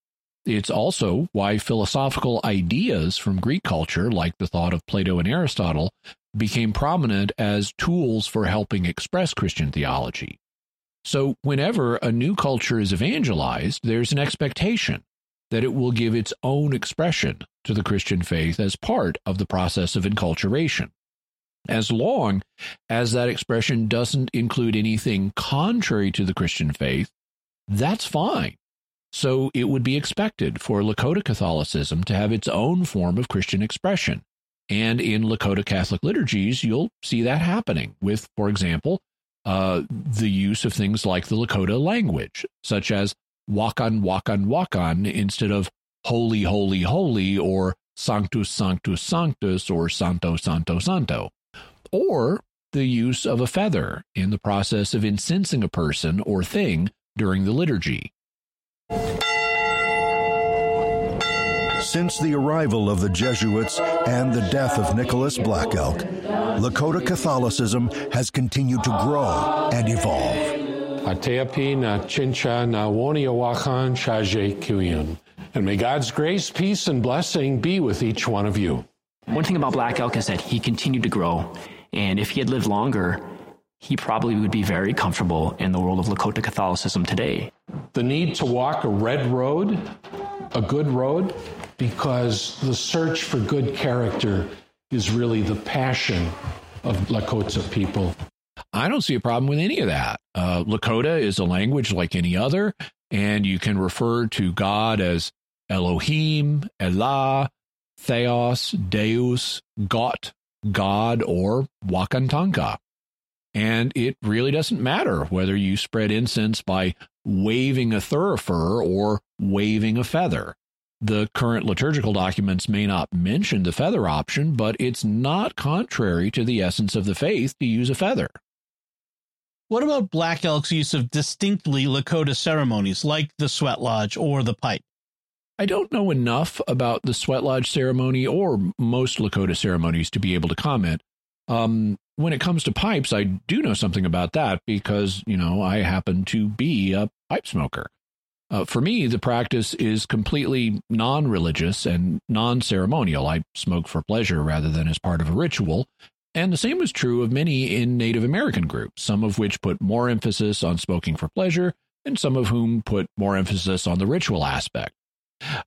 It's also why philosophical ideas from Greek culture, like the thought of Plato and Aristotle, became prominent as tools for helping express Christian theology. So, whenever a new culture is evangelized, there's an expectation that it will give its own expression to the Christian faith as part of the process of enculturation. As long as that expression doesn't include anything contrary to the Christian faith, that's fine. So it would be expected for Lakota Catholicism to have its own form of Christian expression. And in Lakota Catholic liturgies, you'll see that happening with, for example, uh, the use of things like the Lakota language, such as wakan, wakan, wakan, instead of holy, holy, holy, or sanctus, sanctus, sanctus, or santo, santo, santo. Or the use of a feather in the process of incensing a person or thing during the liturgy. Since the arrival of the Jesuits and the death of Nicholas Black Elk, Lakota Catholicism has continued to grow and evolve. Ateapi na chincha na woniawakan shaje kuyun. And may God's grace, peace, and blessing be with each one of you. One thing about Black Elk is that he continued to grow. And if he had lived longer, he probably would be very comfortable in the world of Lakota Catholicism today. The need to walk a red road, a good road, because the search for good character is really the passion of Lakota people. I don't see a problem with any of that. Uh, Lakota is a language like any other, and you can refer to God as Elohim, Elah, Theos, Deus, Got, God, or Wakantanka. And it really doesn't matter whether you spread incense by waving a thurifer or waving a feather. The current liturgical documents may not mention the feather option, but it's not contrary to the essence of the faith to use a feather. What about Black Elk's use of distinctly Lakota ceremonies like the sweat lodge or the pipe? I don't know enough about the sweat lodge ceremony or most Lakota ceremonies to be able to comment. Um, when it comes to pipes, I do know something about that because, you know, I happen to be a pipe smoker. Uh, for me, the practice is completely non religious and non ceremonial. I smoke for pleasure rather than as part of a ritual. And the same was true of many in Native American groups, some of which put more emphasis on smoking for pleasure, and some of whom put more emphasis on the ritual aspect.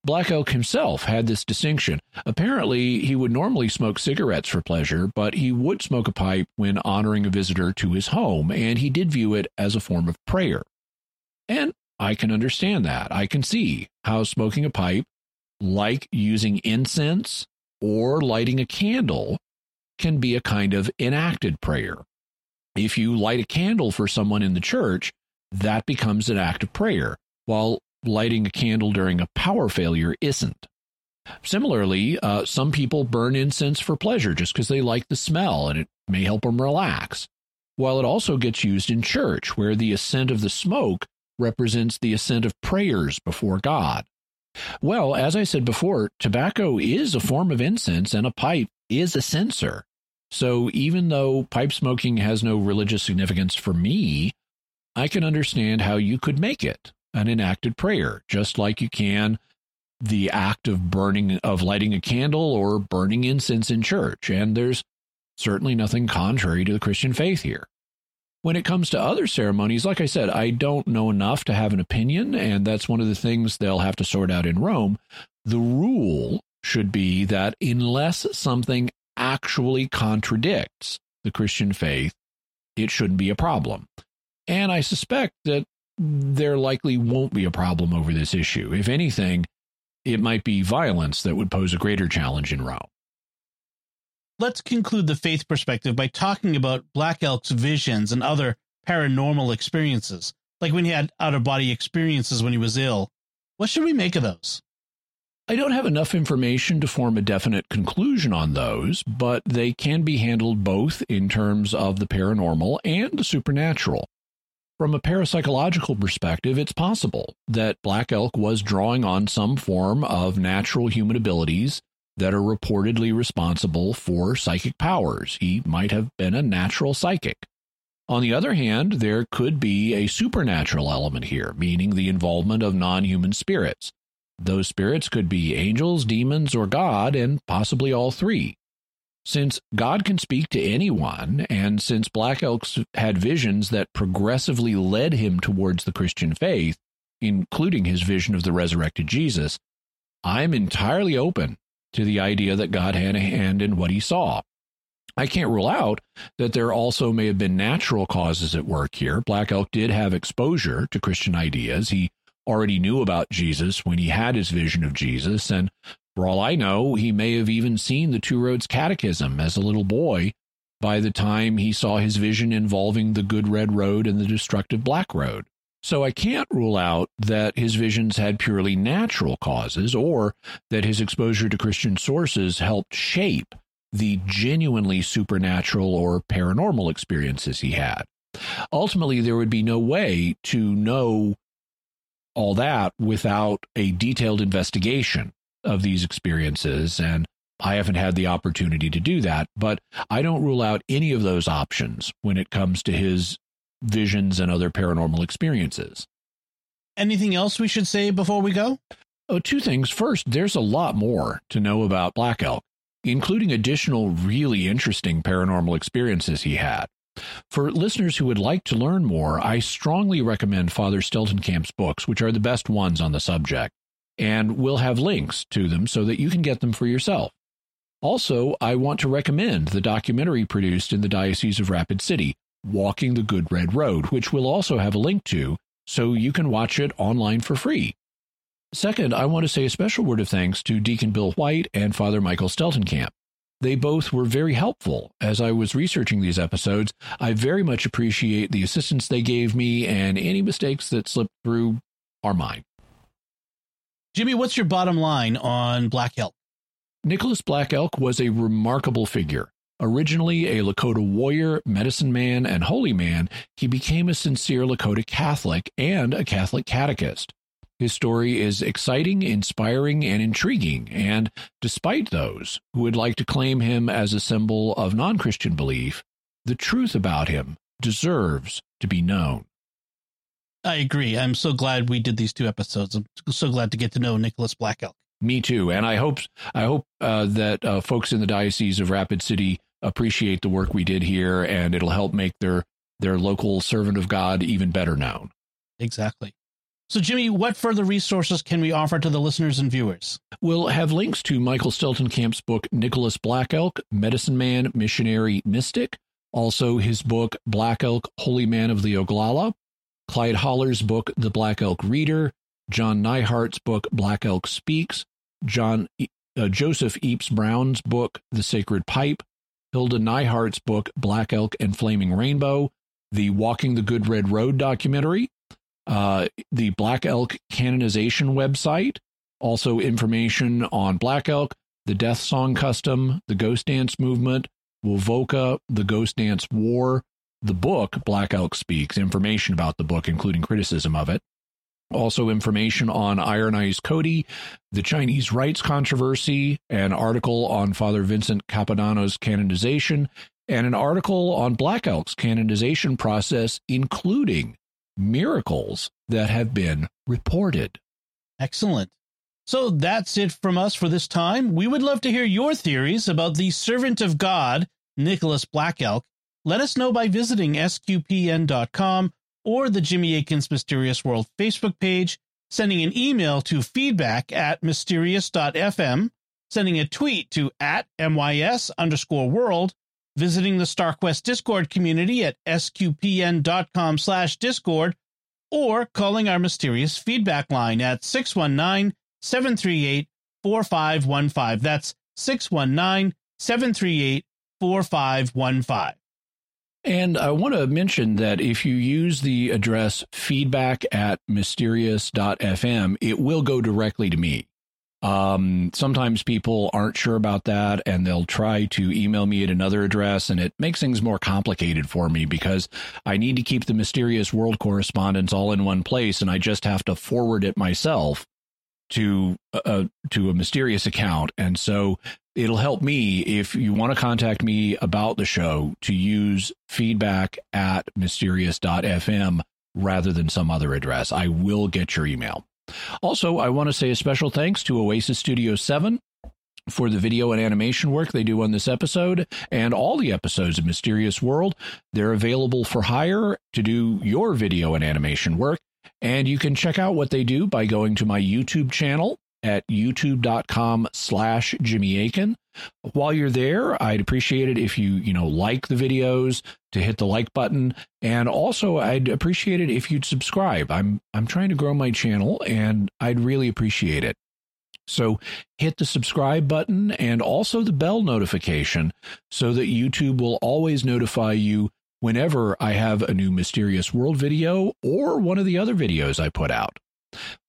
Black Elk himself had this distinction. Apparently, he would normally smoke cigarettes for pleasure, but he would smoke a pipe when honoring a visitor to his home, and he did view it as a form of prayer. And I can understand that. I can see how smoking a pipe, like using incense or lighting a candle, can be a kind of enacted prayer. If you light a candle for someone in the church, that becomes an act of prayer, while lighting a candle during a power failure isn't. Similarly, uh, some people burn incense for pleasure just because they like the smell and it may help them relax. While it also gets used in church, where the ascent of the smoke represents the ascent of prayers before God. Well, as I said before, tobacco is a form of incense and a pipe is a censer. So even though pipe smoking has no religious significance for me, I can understand how you could make it an enacted prayer, just like you can the act of burning, of lighting a candle or burning incense in church. And there's certainly nothing contrary to the Christian faith here. When it comes to other ceremonies, like I said, I don't know enough to have an opinion, and that's one of the things they'll have to sort out in Rome. The rule should be that unless something actually contradicts the Christian faith, it shouldn't be a problem. And I suspect that there likely won't be a problem over this issue. If anything, it might be violence that would pose a greater challenge in Rome. Let's conclude the faith perspective by talking about Black Elk's visions and other paranormal experiences, like when he had out of body experiences when he was ill. What should we make of those? I don't have enough information to form a definite conclusion on those, but they can be handled both in terms of the paranormal and the supernatural. From a parapsychological perspective, it's possible that Black Elk was drawing on some form of natural human abilities that are reportedly responsible for psychic powers. He might have been a natural psychic. On the other hand, there could be a supernatural element here, meaning the involvement of non human spirits. Those spirits could be angels, demons, or God, and possibly all three. Since God can speak to anyone, and since Black Elks had visions that progressively led him towards the Christian faith, including his vision of the resurrected Jesus, I'm entirely open to the idea that God had a hand in what he saw. I can't rule out that there also may have been natural causes at work here. Black Elk did have exposure to Christian ideas. He already knew about Jesus when he had his vision of Jesus, and for all I know, he may have even seen the Two Roads Catechism as a little boy by the time he saw his vision involving the good red road and the destructive black road. So I can't rule out that his visions had purely natural causes or that his exposure to Christian sources helped shape the genuinely supernatural or paranormal experiences he had. Ultimately, there would be no way to know all that without a detailed investigation of these experiences, and I haven't had the opportunity to do that, but I don't rule out any of those options when it comes to his visions and other paranormal experiences. Anything else we should say before we go? Oh, two things. First, there's a lot more to know about Black Elk, including additional really interesting paranormal experiences he had. For listeners who would like to learn more, I strongly recommend Father Steltenkamp's books, which are the best ones on the subject, and we'll have links to them so that you can get them for yourself. Also, I want to recommend the documentary produced in the Diocese of Rapid City, Walking the Good Red Road, which we'll also have a link to so you can watch it online for free. Second, I want to say a special word of thanks to Deacon Bill White and Father Michael Steltenkamp. They both were very helpful as I was researching these episodes. I very much appreciate the assistance they gave me, and any mistakes that slipped through are mine. Jimmy, what's your bottom line on Black Elk? Nicholas Black Elk was a remarkable figure. Originally a Lakota warrior, medicine man, and holy man, he became a sincere Lakota Catholic and a Catholic catechist. His story is exciting, inspiring, and intriguing, and despite those who would like to claim him as a symbol of non Christian belief, the truth about him deserves to be known. I agree. I'm so glad we did these two episodes. I'm so glad to get to know Nicholas Black Elk. Me too, and I hope I hope uh, that uh, folks in the diocese of Rapid City appreciate the work we did here, and it'll help make their their local servant of God even better known. Exactly. So, Jimmy, what further resources can we offer to the listeners and viewers? We'll have links to Michael Steltenkamp's book, Nicholas Black Elk, Medicine Man, Missionary, Mystic, also his book, Black Elk, Holy Man of the Oglala, Clyde Holler's book, The Black Elk Reader, John Neihardt's book, Black Elk Speaks, John uh, Joseph Epes Brown's book, The Sacred Pipe, Hilda Neihardt's book, Black Elk and Flaming Rainbow, the Walking the Good Red Road documentary, uh, the Black Elk canonization website, also information on Black Elk, the Death Song Custom, the Ghost Dance Movement, Wovoka, the Ghost Dance War, the book Black Elk Speaks, information about the book, including criticism of it. Also, information on Iron Eyes Cody, the Chinese rites controversy, an article on Father Vincent Capodanno's canonization, and an article on Black Elk's canonization process, including miracles that have been reported. Excellent. So that's it from us for this time. We would love to hear your theories about the servant of God, Nicholas Black Elk. Let us know by visiting sqpn.com or the Jimmy Akin's Mysterious World Facebook page, sending an email to feedback at mysterious.fm, sending a tweet to at mys underscore world, visiting the StarQuest Discord community at sqpn.com slash discord, or calling our mysterious feedback line at 619 738 4515. That's 619 738 4515. And I want to mention that if you use the address feedback at mysterious.fm, it will go directly to me. Um, sometimes people aren't sure about that and they'll try to email me at another address, and it makes things more complicated for me because I need to keep the mysterious world correspondence all in one place, and I just have to forward it myself to uh, to a mysterious account. And so it'll help me if you want to contact me about the show to use feedback at mysterious.fm rather than some other address. I will get your email. Also, I want to say a special thanks to Oasis Studio 7 for the video and animation work they do on this episode and all the episodes of Mysterious World. They're available for hire to do your video and animation work. And you can check out what they do by going to my YouTube channel at youtube.com slash Jimmy Akin. While you're there, I'd appreciate it if you, you know, like the videos, to hit the like button. And also I'd appreciate it if you'd subscribe. I'm I'm trying to grow my channel and I'd really appreciate it. So hit the subscribe button and also the bell notification so that YouTube will always notify you whenever I have a new Mysterious World video or one of the other videos I put out.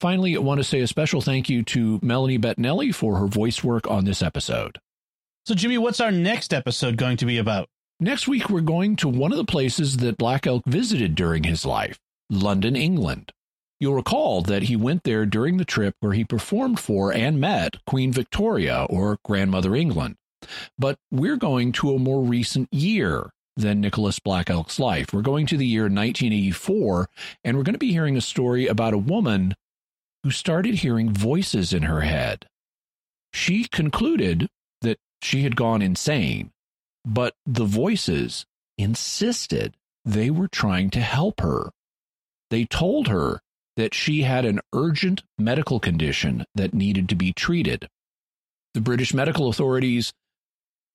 Finally, I want to say a special thank you to Melanie Bettinelli for her voice work on this episode. So, Jimmy, what's our next episode going to be about? Next week, we're going to one of the places that Black Elk visited during his life, London, England. You'll recall that he went there during the trip where he performed for and met Queen Victoria or Grandmother England. But we're going to a more recent year than Nicholas Black Elk's life. We're going to the year 1984, and we're going to be hearing a story about a woman who started hearing voices in her head. She concluded that she had gone insane, but the voices insisted they were trying to help her. They told her that she had an urgent medical condition that needed to be treated. The British medical authorities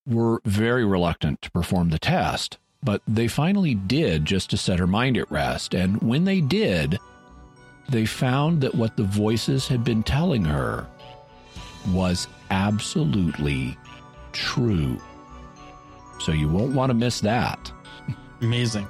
were very reluctant to perform the test, but they finally did just to set her mind at rest. And when they did, they found that what the voices had been telling her was absolutely true. So you won't want to miss that. Amazing.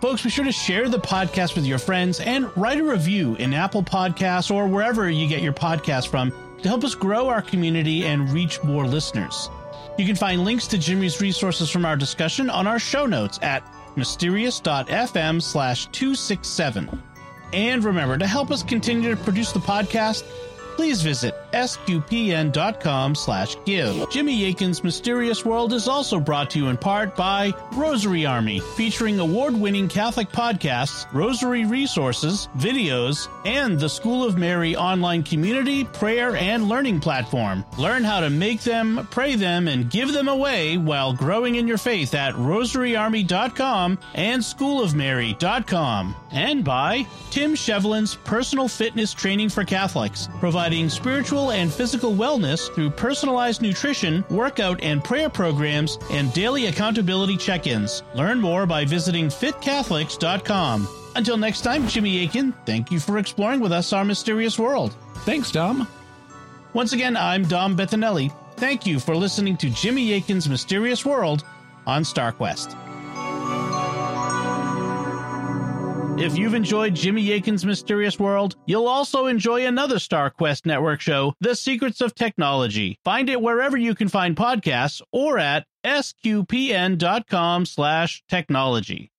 Folks, be sure to share the podcast with your friends and write a review in Apple Podcasts or wherever you get your podcast from to help us grow our community and reach more listeners. You can find links to Jimmy's resources from our discussion on our show notes at mysterious.fm slash 267. And remember, to help us continue to produce the podcast, please visit sqpn.com slash give. Jimmy Akin's Mysterious World is also brought to you in part by Rosary Army, featuring award-winning Catholic podcasts, rosary resources, videos, and the School of Mary online community, prayer, and learning platform. Learn how to make them, pray them, and give them away while growing in your faith at rosaryarmy.com and schoolofmary.com. And by Tim Shevlin's Personal Fitness Training for Catholics, providing spiritual and physical wellness through personalized nutrition, workout and prayer programs, and daily accountability check ins. Learn more by visiting fitcatholics.com. Until next time, Jimmy Akin, thank you for exploring with us our mysterious world. Thanks, Dom. Once again, I'm Dom Bettinelli. Thank you for listening to Jimmy Akin's Mysterious World on StarQuest. If you've enjoyed Jimmy Akin's Mysterious World, you'll also enjoy another StarQuest network show, The Secrets of Technology. Find it wherever you can find podcasts or at sqpn.com slash technology.